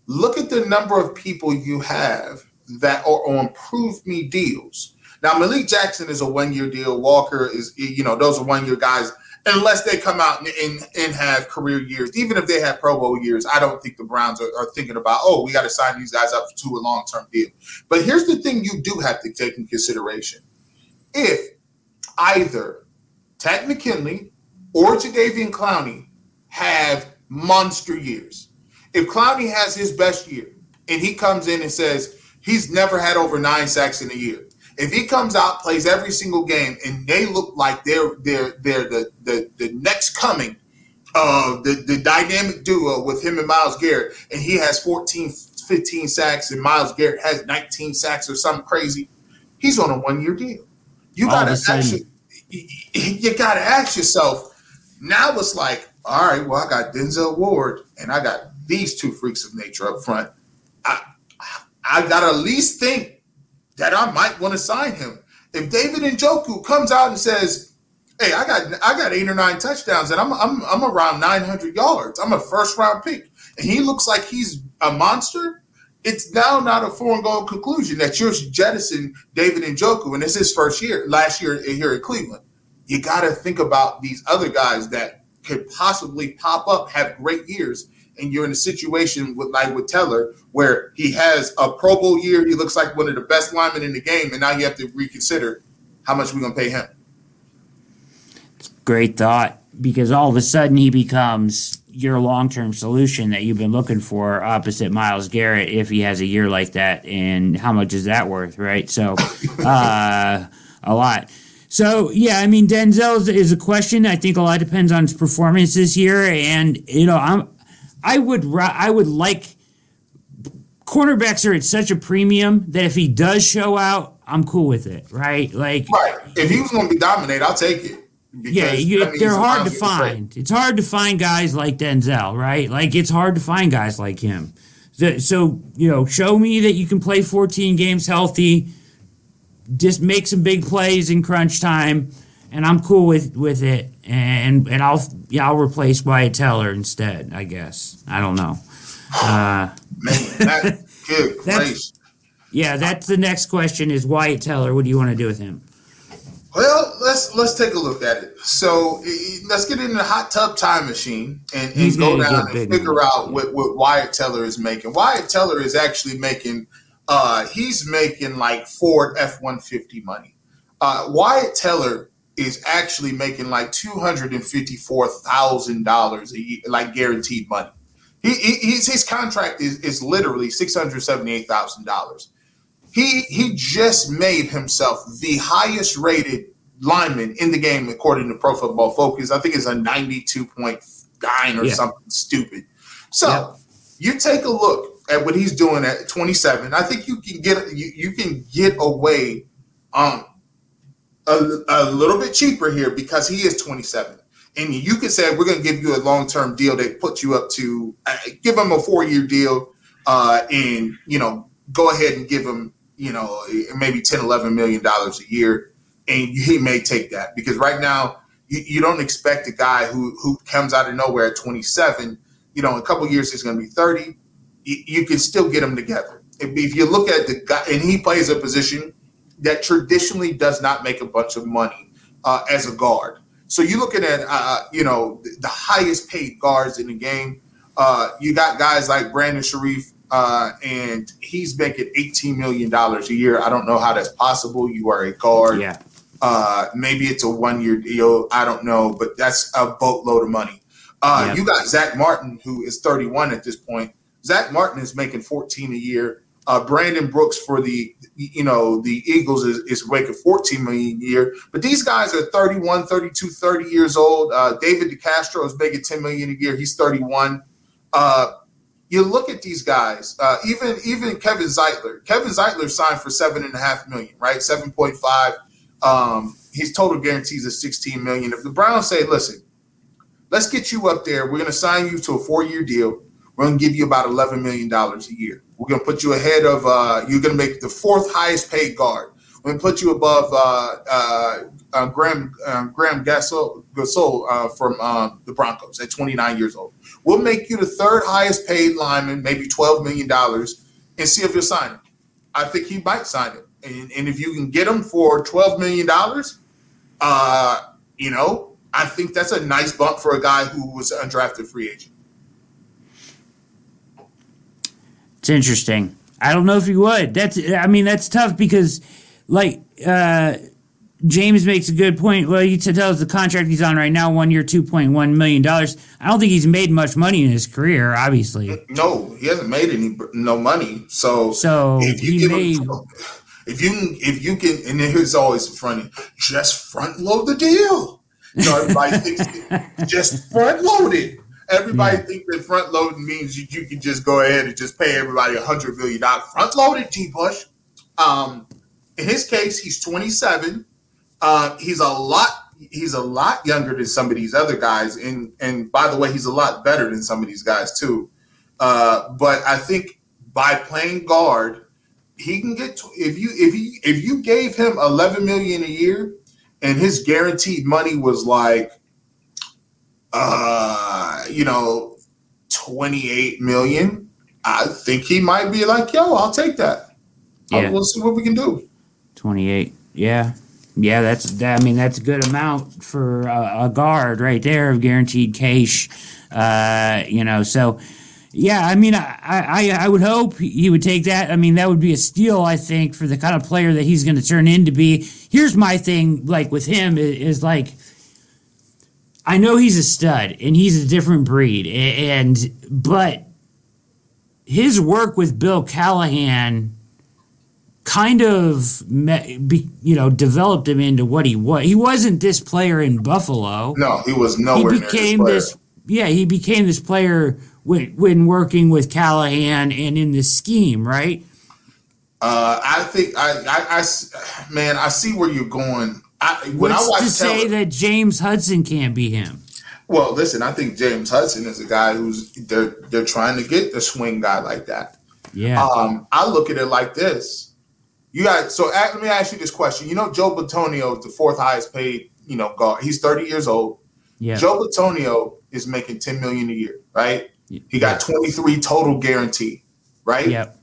Speaker 2: Look at the number of people you have that are on prove me deals. Now, Malik Jackson is a one year deal. Walker is, you know, those are one year guys, unless they come out and, and, and, have career years. Even if they have Pro Bowl years, I don't think the Browns are, are thinking about, oh, we got to sign these guys up to a long term deal. But here's the thing you do have to take in consideration. If either Takk McKinley or Jadeveon Clowney have monster years, if Clowney has his best year and he comes in and says, He's never had over nine sacks in a year. If he comes out, plays every single game, and they look like they're they're they're the the, the next coming of the, the dynamic duo with him and Myles Garrett, and he has 14, 15 sacks, and Myles Garrett has 19 sacks or something crazy, he's on a one year deal. You gotta actually you gotta ask yourself, now it's like, all right, well, I got Denzel Ward and I got these two freaks of nature up front. I, I gotta at least think that I might want to sign him. If David Njoku comes out and says, "Hey, I got I got eight or nine touchdowns and I'm I'm I'm around 900 yards. I'm a first round pick," and he looks like he's a monster. It's now not a foregone conclusion that you're jettisoning David Njoku, and it's his first year, last year here at Cleveland. You got to think about these other guys that could possibly pop up, have great years, and you're in a situation with like with Teller where he has a Pro Bowl year, he looks like one of the best linemen in the game, and now you have to reconsider how much we're gonna pay him.
Speaker 1: Great thought, because all of a sudden he becomes your long term solution that you've been looking for opposite Myles Garrett if he has a year like that, and how much is that worth, right? So, [laughs] uh, a lot. So yeah, I mean Denzel is, is, a question. I think a lot depends on his performance this year, and you know I'm I would I would like cornerbacks are at such a premium that if he does show out, I'm cool with it, right? Like,
Speaker 2: right. If he was going to be dominated, I'll take it.
Speaker 1: Yeah, you, they're hard to find. It's hard to find guys like Denzel, right? Like it's hard to find guys like him. So, so you know, show me that you can play 14 games healthy. Just make some big plays in crunch time and I'm cool with with it. And and I'll yeah I'll replace Wyatt Teller instead. I guess I don't know. Uh,
Speaker 2: Man, that, [laughs] good
Speaker 1: that's, Yeah, that's the next question. Is Wyatt Teller? What do you want to do with him?
Speaker 2: Well, let's let's take a look at it. So let's get in the hot tub time machine and, and go down and figure out what, what Wyatt Teller is making. Wyatt Teller is actually making uh he's making like Ford F one fifty money. Uh Wyatt Teller is actually making like two hundred and fifty four thousand dollars a year, like guaranteed money. He, he his contract is is literally six hundred seventy eight thousand dollars. He he just made himself the highest rated lineman in the game according to Pro Football Focus. I think it's a ninety two point nine or yeah. something stupid. So yeah. you take a look at what he's doing at 27. I think you can get you, you can get away um a, a little bit cheaper here because he is 27 and you can say we're going to give you a long-term deal. That puts you up to uh, give him a four-year deal uh, and you know go ahead and give him you know maybe 10 11 million dollars a year. And he may take that because right now you, you, don't expect a guy who who comes out of nowhere at 27 you know in a couple years he's going to be 30 you, you, can still get him together. If, if you look at the guy and he plays a position that traditionally does not make a bunch of money uh, as a guard. So you're looking at uh, uh, you know the highest paid guards in the game. Uh, you got guys like Brandon Scherff, uh, and he's making $18 million a year. I don't know how that's possible. You are a guard.
Speaker 1: Yeah.
Speaker 2: Uh, maybe it's a one year deal. I don't know, but that's a boatload of money. Uh,
Speaker 1: Yeah.
Speaker 2: You got Zack Martin, who is 31 at this point. Zack Martin is making 14 a year. Uh, Brandon Brooks for the you know the Eagles is, is making 14 million a year. But these guys are 31, 32, 30 years old. Uh, David DeCastro is making 10 million a year. He's 31. Uh, you look at these guys, uh, even even Kevin Zeitler. Kevin Zeitler signed for seven and a half million, right? Seven point five. Um, his total guarantees is 16 million. If the Browns say, listen, let's get you up there, we're going to sign you to a four year deal. We're going to give you about 11 million dollars a year. We're going to put you ahead of. Uh, you're going to make the fourth highest paid guard. We're going to put you above uh, uh, uh, Graham uh, Graham Gasol, Gasol uh, from the Broncos at 29 years old. We'll make you the third highest paid lineman, maybe 12 million dollars, and see if you'll sign it. I think he might sign it, and, and if you can get him for 12 million dollars, you know, I think that's a nice bump for a guy who was an undrafted free agent.
Speaker 1: It's interesting. I don't know if you would. That's I mean that's tough because like uh James makes a good point. Well, you to tell us the contract he's on right now, one year, two point one million dollars. I don't think he's made much money in his career, obviously.
Speaker 2: No, he hasn't made any no money. So
Speaker 1: So
Speaker 2: if you
Speaker 1: he
Speaker 2: give
Speaker 1: made
Speaker 2: him, if you if you can, and here's always funny, just front load the deal. You know, everybody thinks [laughs] just front load it. Everybody
Speaker 1: Yeah.
Speaker 2: thinks that front loading means you, you can just go ahead and just pay everybody a hundred million dollars. Front loaded, G. Bush. Um, in his case, he's 27. Uh, he's a lot. He's a lot younger than some of these other guys, and and by the way, he's a lot better than some of these guys too. Uh, but I think by playing guard, he can get to, if you if you if you gave him 11 million a year, and his guaranteed money was like, uh, you know, 28 million. I think he might be like, yo, I'll take that. I'll-
Speaker 1: Yeah.
Speaker 2: we'll see what we can do.
Speaker 1: twenty eight. Yeah, yeah. That's that. I mean, that's a good amount for a, a guard right there of guaranteed cash. Uh, you know, so yeah. I mean, I, I I would hope he would take that. I mean, that would be a steal. I think for the kind of player that he's going to turn into be. Here's my thing, like with him is, is like. I know he's a stud and he's a different breed, and but his work with Bill Callahan kind of you know developed him into what he was. He wasn't this player in Buffalo.
Speaker 2: No, he was
Speaker 1: he
Speaker 2: nowhere
Speaker 1: became
Speaker 2: near
Speaker 1: this. Yeah, he became this player when when working with Callahan and in this scheme, right?
Speaker 2: Uh, I think i i man, I see where you're going. I, when
Speaker 1: What's
Speaker 2: I watch
Speaker 1: to say that James Hudson can't be him?
Speaker 2: well, listen, I think James Hudson is a guy who's they're they're trying to get a swing guy like that.
Speaker 1: Yeah,
Speaker 2: Um, I look at it like this. You got so a- let me ask you this question. You know, Joe Bitonio is the fourth highest paid, you know, guard. He's 30 years old.
Speaker 1: yeah,
Speaker 2: Joe Bitonio is making 10 million a year, right? He got 23 total guarantee, right?
Speaker 1: Yep.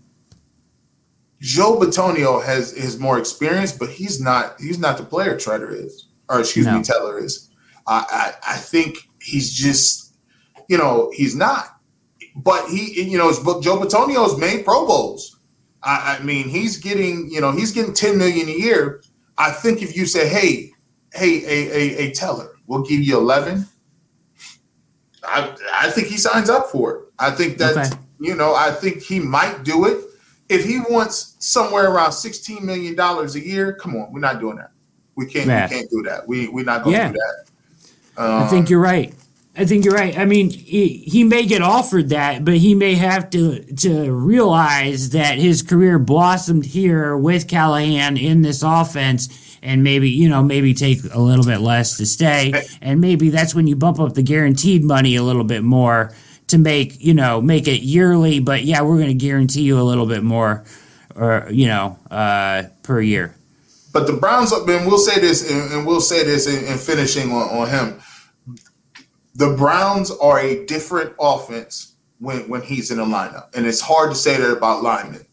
Speaker 2: Joe Bitonio has is more experience, but he's not he's not the player Treader is, or excuse
Speaker 1: No.
Speaker 2: me, Teller is. I, I I think he's just, you know, he's not. But he, you know, it's- but Joe Bitonio's made Pro Bowls. I, I mean, he's getting, you know, he's getting 10 million a year. I think if you say, hey, hey, a a, a Teller, we'll give you 11. I I think he signs up for it. I think that
Speaker 1: Okay.
Speaker 2: you know, I think he might do it. If he wants somewhere around sixteen million dollars a year, come on, we're not doing that. We can't.
Speaker 1: Yeah.
Speaker 2: We can't do that. We we're not going to
Speaker 1: Yeah.
Speaker 2: do that. Um,
Speaker 1: I think you're right. I think you're right. I mean, he, he may get offered that, but he may have to to realize that his career blossomed here with Callahan in this offense, and maybe you know maybe take a little bit less to stay, and maybe that's when you bump up the guaranteed money a little bit more to make you know make it yearly. But yeah, we're going to guarantee you a little bit more, or you know, uh, per year.
Speaker 2: But the Browns, and we'll say this, and, and we'll say this in, in finishing on, on him. The Browns are a different offense when when he's in the lineup, and it's hard to say that about linemen.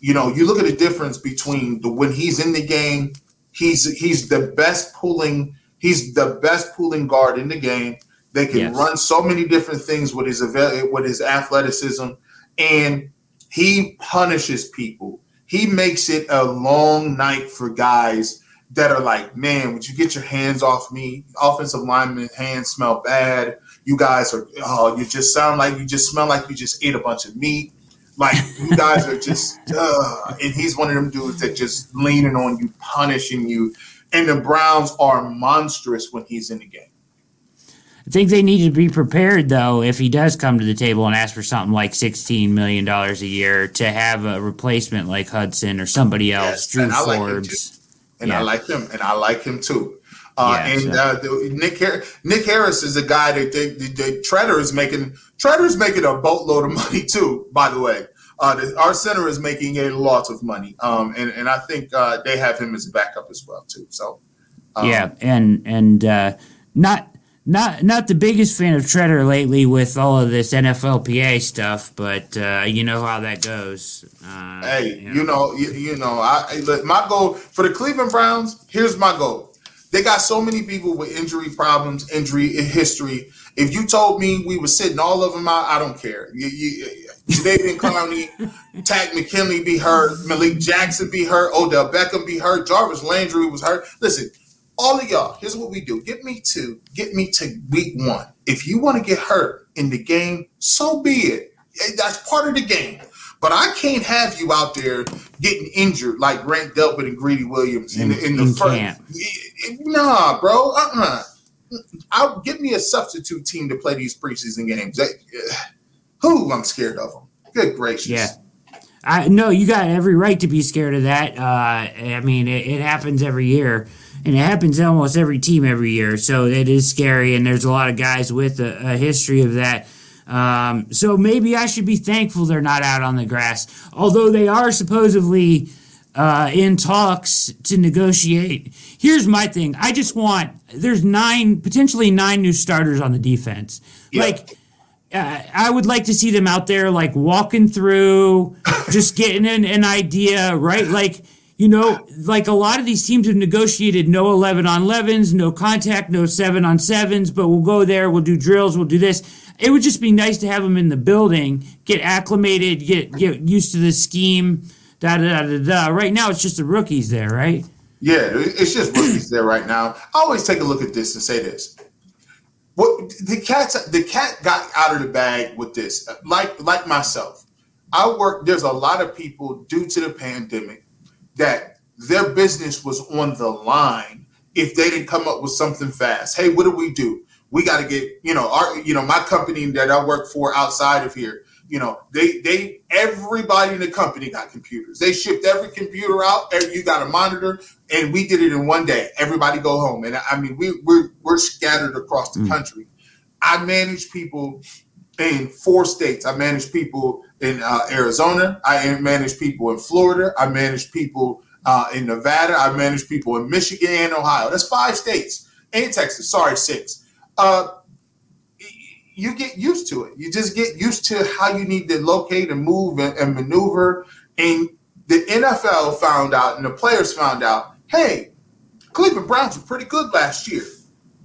Speaker 2: You know, you look at the difference between the when he's in the game, he's he's the best pulling, he's the best pulling guard in the game. They can yes. run so many different things with his with his athleticism, and he punishes people. He makes it a long night for guys that are like, man, would you get your hands off me? Offensive lineman hands smell bad. You guys are, oh, you just sound like you just smell like you just ate a bunch of meat. Like you guys are just, [laughs] uh, and he's one of them dudes that just leaning on you, punishing you. And the Browns are monstrous when he's in the game.
Speaker 1: I think they need to be prepared, though, if he does come to the table and ask for something like $16 million a year to have a replacement like Hudson or somebody else, yes, Drew Forbes.
Speaker 2: Like and yeah. I like him, and I like him too. Uh, yeah, and uh, Nick Har- Nick Harris is a guy that they, they, they, Tretter is making. Tretter is making a boatload of [laughs] money too. By the way, uh, the, our center is making a lot of money, um, and and I think uh, they have him as a backup as well too. So
Speaker 1: um, yeah, and and uh, not not not the biggest fan of Tretter lately with all of this NFLPA stuff, but uh, you know how that goes.
Speaker 2: Uh, hey, you know, you know, you, you know I, my goal for the Cleveland Browns. Here's my goal. They got so many people with injury problems, injury history. If you told me we were sitting all of them out, I don't care. You, you, David [laughs] Clowney, Takk McKinley be hurt, Malik Jackson be hurt, Odell Beckham be hurt, Jarvis Landry was hurt. Listen, all of y'all, here's what we do. Get me to get me to week one. If you want to get hurt in the game, so be it. That's part of the game. But I can't have you out there getting injured like Grant Delpit and Greedy Williams in, in, in the first. Nah, bro. Uh-uh. I'll give me a substitute team to play these preseason games. Who I'm scared of them. Good gracious.
Speaker 1: Yeah. I no, you got every right to be scared of that. Uh, I mean, it, it happens every year, and it happens to almost every team every year. So it is scary, and there's a lot of guys with a, a history of that. Um, so maybe I should be thankful they're not out on the grass, although they are supposedly uh, in talks to negotiate. Here's my thing: I just want there's nine potentially nine new starters on the defense. Yeah. Like uh, I would like to see them out there, like walking through, just getting an, an idea, right? Like you know, like a lot of these teams have negotiated no 11 on 11s, no contact, no 7 on 7s, but we'll go there, we'll do drills, we'll do this. It would just be nice to have them in the building, get acclimated, get get used to the scheme, da da da da. Right now, it's just the rookies there, right?
Speaker 2: Yeah, it's just rookies there right now. I always take a look at this and say this. What the cat the cat got out of the bag with this. Like like myself, I work. There's a lot of people due to the pandemic that their business was on the line if they didn't come up with something fast. Hey, what do we do? We got to get, you know, our, you know, my company that I work for outside of here, you know, they, they, everybody in the company got computers. They shipped every computer out. You got a monitor, and we did it in one day. Everybody go home, and I mean, we we're we're scattered across the mm. country. I manage people in four states. I manage people in uh, Arizona. I manage people in Florida. I manage people uh, in Nevada. I manage people in Michigan and Ohio. That's five states. And Texas. Sorry, six. Uh, you get used to it. You just get used to how you need to locate and move and, and maneuver. And the NFL found out, and the players found out, hey, Cleveland Browns were pretty good last year.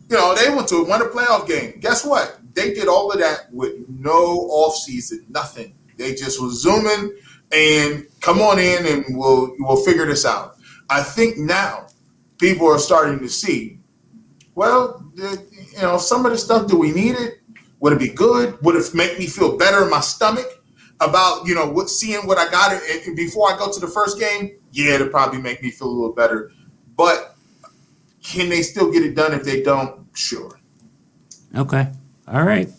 Speaker 2: You know, they went to won a playoff game. Guess what? They did all of that with no offseason, nothing. They just was zooming and come on in and we'll we'll figure this out. I think now people are starting to see, well, you know, some of the stuff, do we need it? Would it be good? Would it make me feel better in my stomach about, you know, what seeing what I got it before I go to the first game? Yeah, it'll probably make me feel a little better. But can they still get it done if they don't? Sure.
Speaker 1: Okay. All right.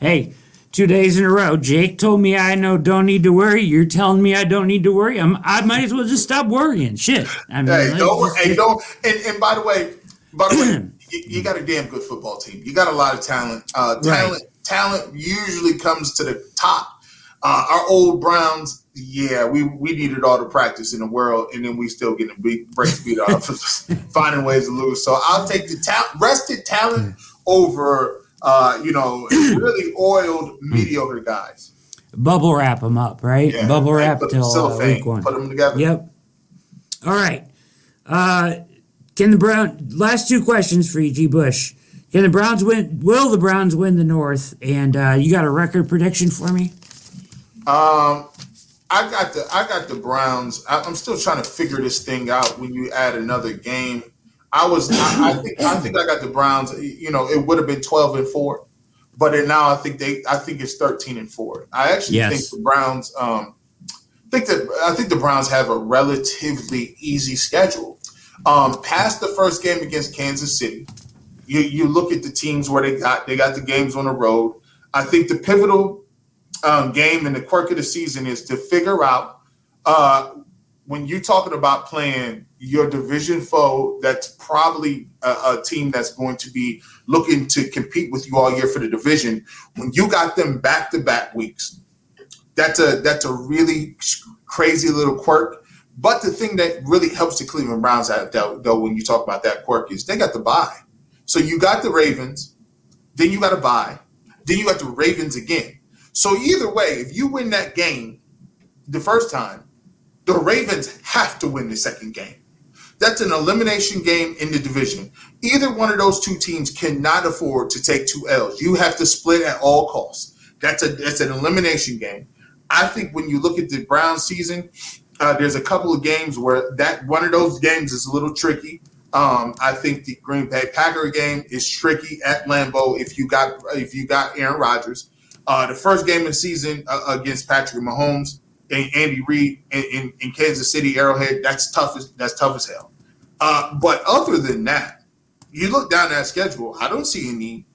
Speaker 1: Hey, two days in a row. Jake told me I know don't need to worry. You're telling me I don't need to worry. I'm, I might as well just stop worrying. Shit.
Speaker 2: I mean, hey, don't, hey, don't. And, and by the way, by the way, [clears throat] you, you, got a damn good football team. You got a lot of talent. Uh, talent, right. talent usually comes to the top. Uh, our old Browns, yeah, we, we needed all the practice in the world, and then we still getting beat, breaks beat off, [laughs] finding ways to lose. So I'll take the talent, rested talent over uh, you know, really oiled, mediocre guys.
Speaker 1: Bubble wrap them up, right? Yeah, Bubble wrap till uh, week one.
Speaker 2: Put them together.
Speaker 1: Yep. All right. Uh, can the Brown last two questions for you, G. Bush? Can the Browns win? Will the Browns win the North? And uh, you got a record prediction for me?
Speaker 2: Um, I got the I got the Browns. I, am still trying to figure this thing out. When you add another game, I was I, I think I think I got the Browns. You know, it would have been 12 and four, but now I think they I think it's 13 and four. I actually yes. think the Browns. Um, think that I think the Browns have a relatively easy schedule. Um, past the first game against Kansas City, you, you look at the teams where they got they got the games on the road. I think the pivotal um, game and the quirk of the season is to figure out uh, when you're talking about playing your division foe that's probably a, a, team that's going to be looking to compete with you all year for the division when you got them back to back weeks that's a that's a really crazy little quirk but the thing that really helps the cleveland browns out though, though when you talk about that quirk is they got the bye so you got the Ravens, then you got to bye, then you got the Ravens again. So either way, if you win that game the first time, the Ravens have to win the second game. That's an elimination game in the division. Either one of those two teams cannot afford to take two L's. You have to split at all costs. That's a that's an elimination game. I think when you look at the Brown season, uh, there's a couple of games where that one of those games is a little tricky. Um, I think the Green Bay Packer game is tricky at Lambeau if you got if you got Aaron Rodgers. Uh, the first game of the season uh, against Patrick Mahomes and Andy Reid in, in, in, Kansas City Arrowhead, that's tough as that's tough as hell. Uh, but other than that, you look down that schedule, I don't see any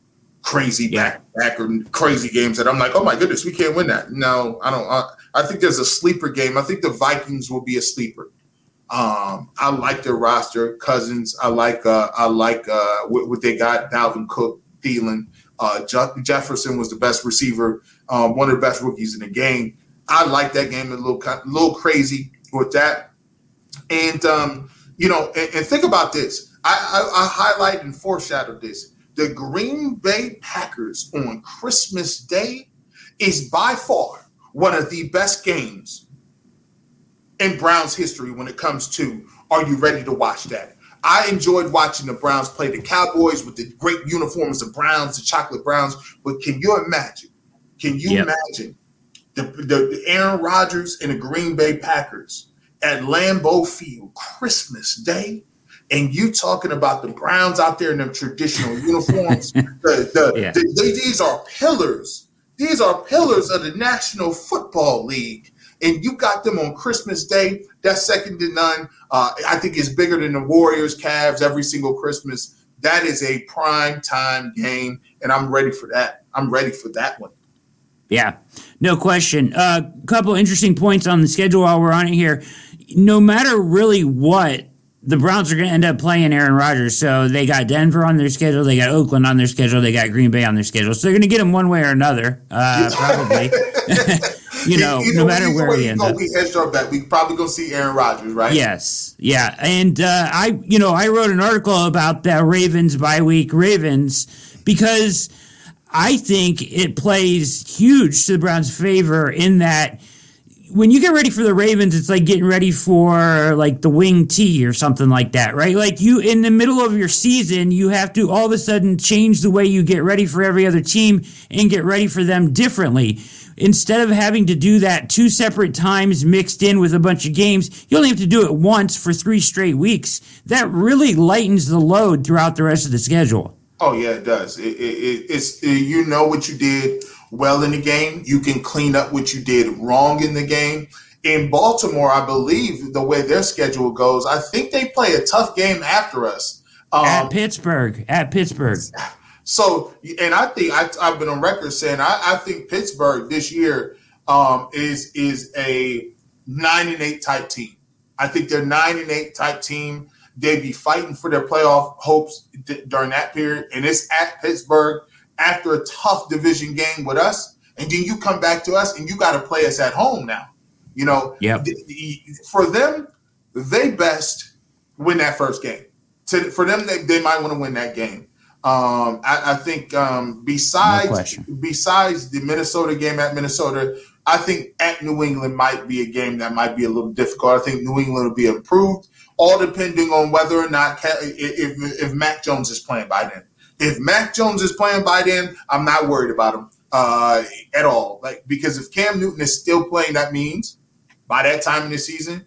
Speaker 2: crazy back back or crazy games that I'm like, oh my goodness, we can't win that. No, I don't. I, I think there's a sleeper game. I think the Vikings will be a sleeper. Um, I like their roster, Cousins. I like uh, I like uh, what, what, they got. Dalvin Cook, Thielen, uh, Je- Jefferson was the best receiver, um, one of the best rookies in the game. I like that game a little a little crazy with that, and um, you know, and, and, think about this. I, I, I highlight and foreshadow this. The Green Bay Packers on Christmas Day is by far one of the best games in Browns history when it comes to are you ready to watch that? I enjoyed watching the Browns play the Cowboys with the great uniforms, the Browns, the chocolate Browns. But can you imagine? Can you yep. imagine the, the, Aaron Rodgers and the Green Bay Packers at Lambeau Field Christmas Day? and you talking about the Browns out there in their traditional [laughs] uniforms. the, the, yeah. the, these are pillars. These are pillars of the National Football League and you got them on Christmas Day. That's second to none. Uh, I think it's bigger than the Warriors, Cavs every single Christmas. That is a prime time game, and I'm ready for that. I'm ready for that one.
Speaker 1: Yeah, no question. A uh, couple interesting points on the schedule while we're on it here. No matter really what, the Browns are going to end up playing Aaron Rodgers. So they got Denver on their schedule, they got Oakland on their schedule, they got Green Bay on their schedule. So they're going to get him one way or another, uh, probably. [laughs] [laughs] you know, either, no matter where he ends up.
Speaker 2: We hedged our bet. We probably gonna see Aaron Rodgers, right?
Speaker 1: Yes, yeah. And uh, I, you know, I wrote an article about the Ravens bye week Ravens because I think it plays huge to the Browns' favor in that when you get ready for the Ravens, it's like getting ready for like the wing T or something like that, right? Like you in the middle of your season, you have to all of a sudden change the way you get ready for every other team and get ready for them differently instead of having to do that two separate times mixed in with a bunch of games, you only have to do it once for three straight weeks. That really lightens the load throughout the rest of the schedule.
Speaker 2: Oh yeah, it does. It, it, it's it, you know what you did well in the game. You can clean up what you did wrong in the game. In Baltimore, I believe the way their schedule goes, I think they play a tough game after us.
Speaker 1: Um, at Pittsburgh. At Pittsburgh.
Speaker 2: So, and I think I, have been on record saying I, I think Pittsburgh this year um, is is a nine and eight type team. I think they're nine and eight type team. They'd be fighting for their playoff hopes d- during that period, and it's at Pittsburgh after a tough division game with us, and then you come back to us and you got to play us at home now. You know,
Speaker 1: yeah.
Speaker 2: For them, they best win that first game. To, for them, they, they might want to win that game. Um, I, I, think um, besides no besides the Minnesota game at Minnesota, I think at New England might be a game that might be a little difficult. I think New England will be improved, all depending on whether or not if, if Mac Jones is playing by then. If Mac Jones is playing by then, I'm not worried about him uh, at all. Like because if Cam Newton is still playing, that means by that time in the season,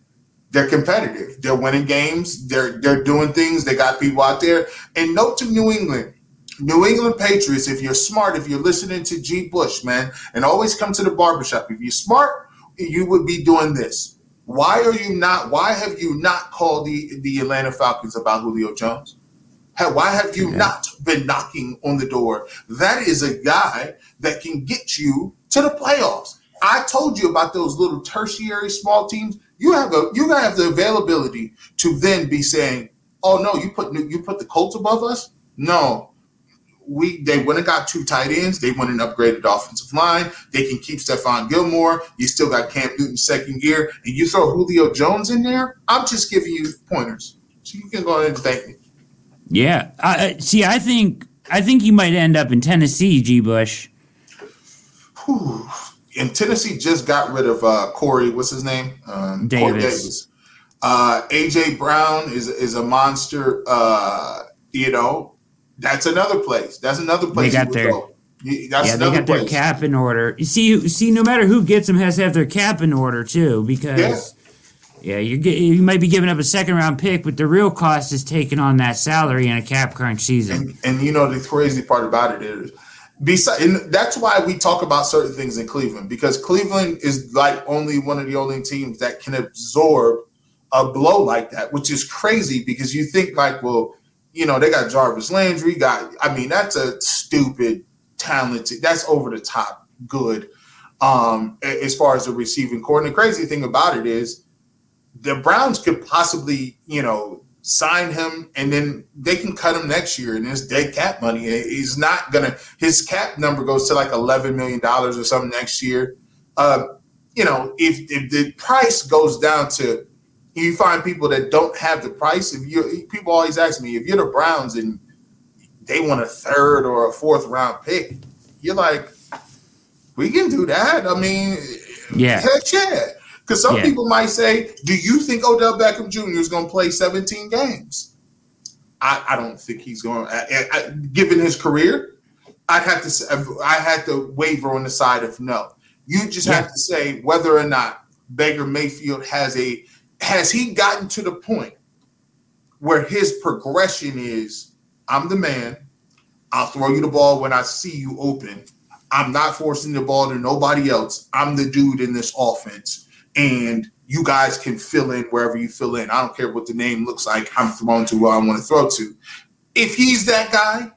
Speaker 2: they're competitive. They're winning games. They're they're doing things. They got people out there. And note to New England, New England Patriots, if you're smart, if you're listening to G. Bush, man, and always come to the barbershop, if you're smart, you would be doing this. Why are you not? Why have you not called the the Atlanta Falcons about Julio Jones? Why have you not been knocking on the door? That is a guy that can get you to the playoffs. I told you about those little tertiary small teams. You have a you have the availability to then be saying, "Oh no, you put you put the Colts above us." No, we they went and got two tight ends. They went and upgraded the offensive line. They can keep Stephon Gilmore. You still got Cam Newton second year, and you throw Julio Jones in there. I'm just giving you pointers, so you can go ahead and thank me.
Speaker 1: Yeah, uh, see, I think I think you might end up in Tennessee, G. Bush.
Speaker 2: Whew. And Tennessee just got rid of uh, Corey. What's his name? Um,
Speaker 1: Davis. Davis.
Speaker 2: Uh, AJ Brown is is a monster. Uh, you know, that's another place. That's another place.
Speaker 1: They got their yeah, they got place. their cap in order. You see, you see, no matter who gets them, has to have their cap in order too, because yeah, yeah you you might be giving up a second round pick, but the real cost is taking on that salary in a cap crunch season.
Speaker 2: And, and you know the crazy part about it is, beside, and that's why we talk about certain things in Cleveland because Cleveland is like only one of the only teams that can absorb a blow like that, which is crazy because you think like, well you know, they got Jarvis Landry. Got, I mean, that's a stupid, talented. That's over the top good. Um, as far as the receiving corps, and the crazy thing about it is, the Browns could possibly, you know, sign him and then they can cut him next year and it's dead cap money. He's not gonna his cap number goes to like eleven million dollars or something next year. Uh, you know, if if the price goes down to you find people that don't have the price. If you people always ask me if you're the Browns and they want a third or a fourth round pick, you're like, we can do that. I mean,
Speaker 1: yeah,
Speaker 2: heck yeah. Because some yeah. people might say, do you think Odell Beckham Jr. is going to play 17 games? I, I don't think he's going. I, given his career, I'd have to. I had to waver on the side of no. You just yeah. have to say whether or not Baker Mayfield has a has he gotten to the point where his progression is I'm the man, I'll throw you the ball when I see you open. I'm not forcing the ball to nobody else. I'm the dude in this offense. And you guys can fill in wherever you fill in. I don't care what the name looks like. I'm throwing to where I want to throw to. If he's that guy,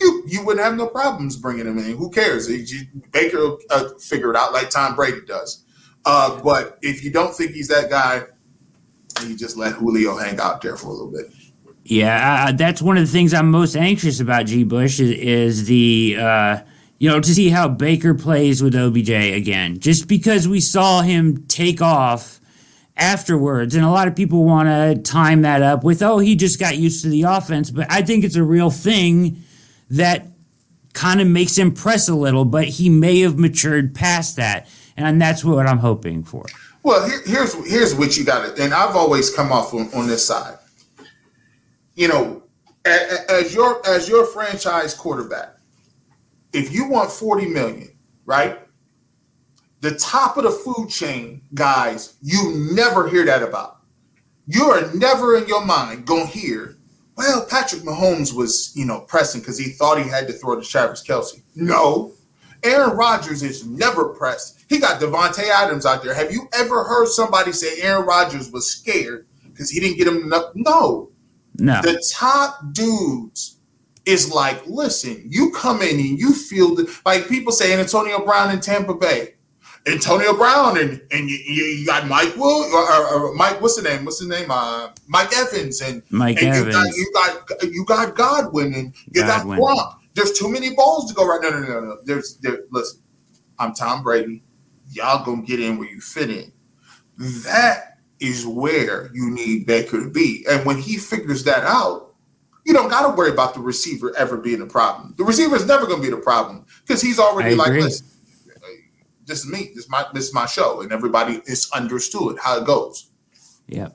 Speaker 2: you you wouldn't have no problems bringing him in. Who cares? Baker will uh, figure it out like Tom Brady does. Uh, but if you don't think he's that guy, you just let Julio hang out there for a little bit.
Speaker 1: Yeah, uh, that's one of the things I'm most anxious about. G. Bush is, is the uh, you know to see how Baker plays with OBJ again, just because we saw him take off afterwards, and a lot of people want to time that up with oh he just got used to the offense, but I think it's a real thing that kind of makes him press a little, but he may have matured past that, and that's what I'm hoping for.
Speaker 2: Well, here, here's here's what you got to, and I've always come off on, on this side. You know, as, as your as your franchise quarterback, if you want forty million, right? The top of the food chain guys, you never hear that about. You are never in your mind going to hear, well, Patrick Mahomes was, you know, pressing because he thought he had to throw to Travis Kelce. No, Aaron Rodgers is never pressed he got Davante Adams out there. Have you ever heard somebody say Aaron Rodgers was scared because he didn't get him enough? No.
Speaker 1: No.
Speaker 2: The top dudes is like, listen, you come in and you feel the, like people say Antonio Brown in Tampa Bay. Antonio Brown and and you, you got Mike Will or, or, or, Mike what's the name what's the name uh, Mike Evans and
Speaker 1: Mike
Speaker 2: and
Speaker 1: Evans
Speaker 2: you got, you got you got Godwin and you Godwin. got Gronk. There's too many balls to go right. No no no no. There's there. Listen, I'm Tom Brady y'all gonna get in where you fit in. That is where you need Baker to be. And when he figures that out, you don't got to worry about the receiver ever being a problem. The receiver is never to be the problem because he's already like, this. this is me. This is my this is my show, and everybody is understood how it goes.
Speaker 1: Yeah,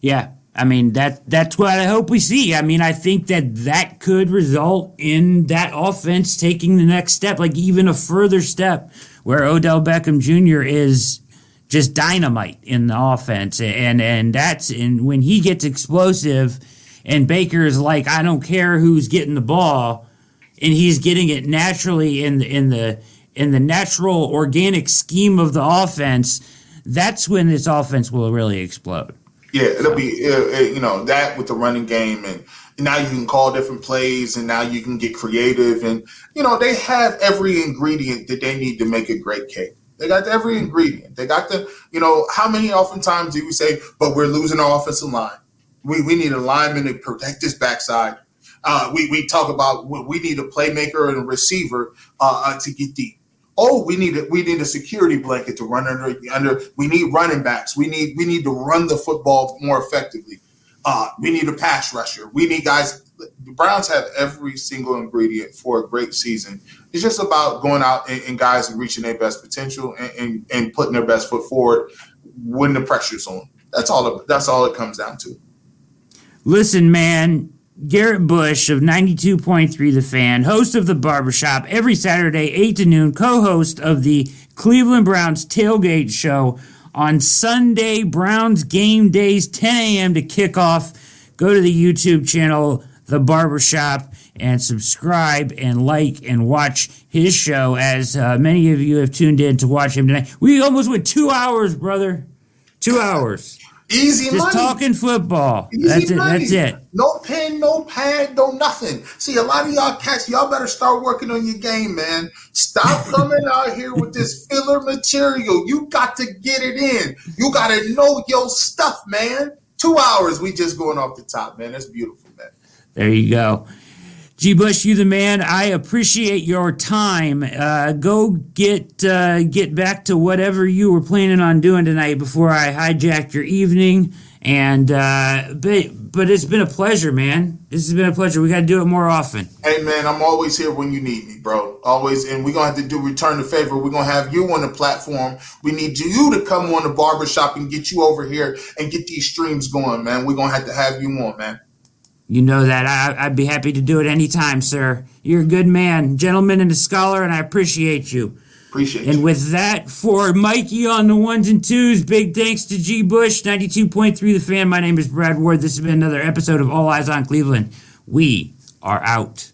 Speaker 1: yeah. I mean that that's what I hope we see. I mean I think that that could result in that offense taking the next step, like even a further step where Odell Beckham Jr. is just dynamite in the offense, and and that's and when he gets explosive, and Baker is like I don't care who's getting the ball, and he's getting it naturally in the in the in the natural organic scheme of the offense. That's when this offense will really explode.
Speaker 2: Yeah, it'll be uh, uh, you know that with the running game, and now you can call different plays, and now you can get creative, and you know they have every ingredient that they need to make a great cake. They got every ingredient. They got the you know how many oftentimes do we say, but we're losing our offensive line. We we need a lineman to protect this backside. Uh, we we talk about we need a playmaker and a receiver uh, uh to get deep oh, we need a, we need a security blanket to run under under. We need running backs. We need we need to run the football more effectively. Uh, we need a pass rusher. We need guys. The Browns have every single ingredient for a great season. It's just about going out and, and guys reaching their best potential and, and, and, putting their best foot forward when the pressure's on. That's all. That's all it comes down to.
Speaker 1: Listen, man, Garrett Bush of 92.3 The Fan, host of The Barbershop every Saturday, 8 to noon, co host of the Cleveland Browns Tailgate Show on Sunday, Browns game days, 10 a.m. to kick off. Go to the YouTube channel, The Barbershop, and subscribe and like and watch his show as uh, many of you have tuned in to watch him tonight. We almost went two hours, brother. Two hours.
Speaker 2: Easy
Speaker 1: Just
Speaker 2: money.
Speaker 1: talking football. Easy that's money. it. That's it.
Speaker 2: No pen, no pad, no nothing. See, a lot of y'all cats, y'all better start working on your game, man. Stop [laughs] coming out here with this filler material. You got to get it in. You got to know your stuff, man. Two hours, we just going off the top, man. That's beautiful, man.
Speaker 1: There you go. G. Bush, you the man. I appreciate your time. Uh, go get uh, get back to whatever you were planning on doing tonight before I hijacked your evening. And uh, but but it's been a pleasure, man. This has been a pleasure. We got to do it more often.
Speaker 2: Hey, man, I'm always here when you need me, bro. Always, and we're gonna have to do return the favor. We're gonna have you on the platform. We need you to come on the barbershop and get you over here and get these streams going, man. We're gonna have to have you on, man.
Speaker 1: You know that. I, would be happy to do it anytime, sir. You're a good man, gentleman, and a scholar, and I appreciate you.
Speaker 2: Appreciate
Speaker 1: and
Speaker 2: you.
Speaker 1: with that, for Mikey on the ones and twos, big thanks to G. Bush, 92.3 The Fan. My name is Brad Ward. This has been another episode of All Eyes on Cleveland. We are out.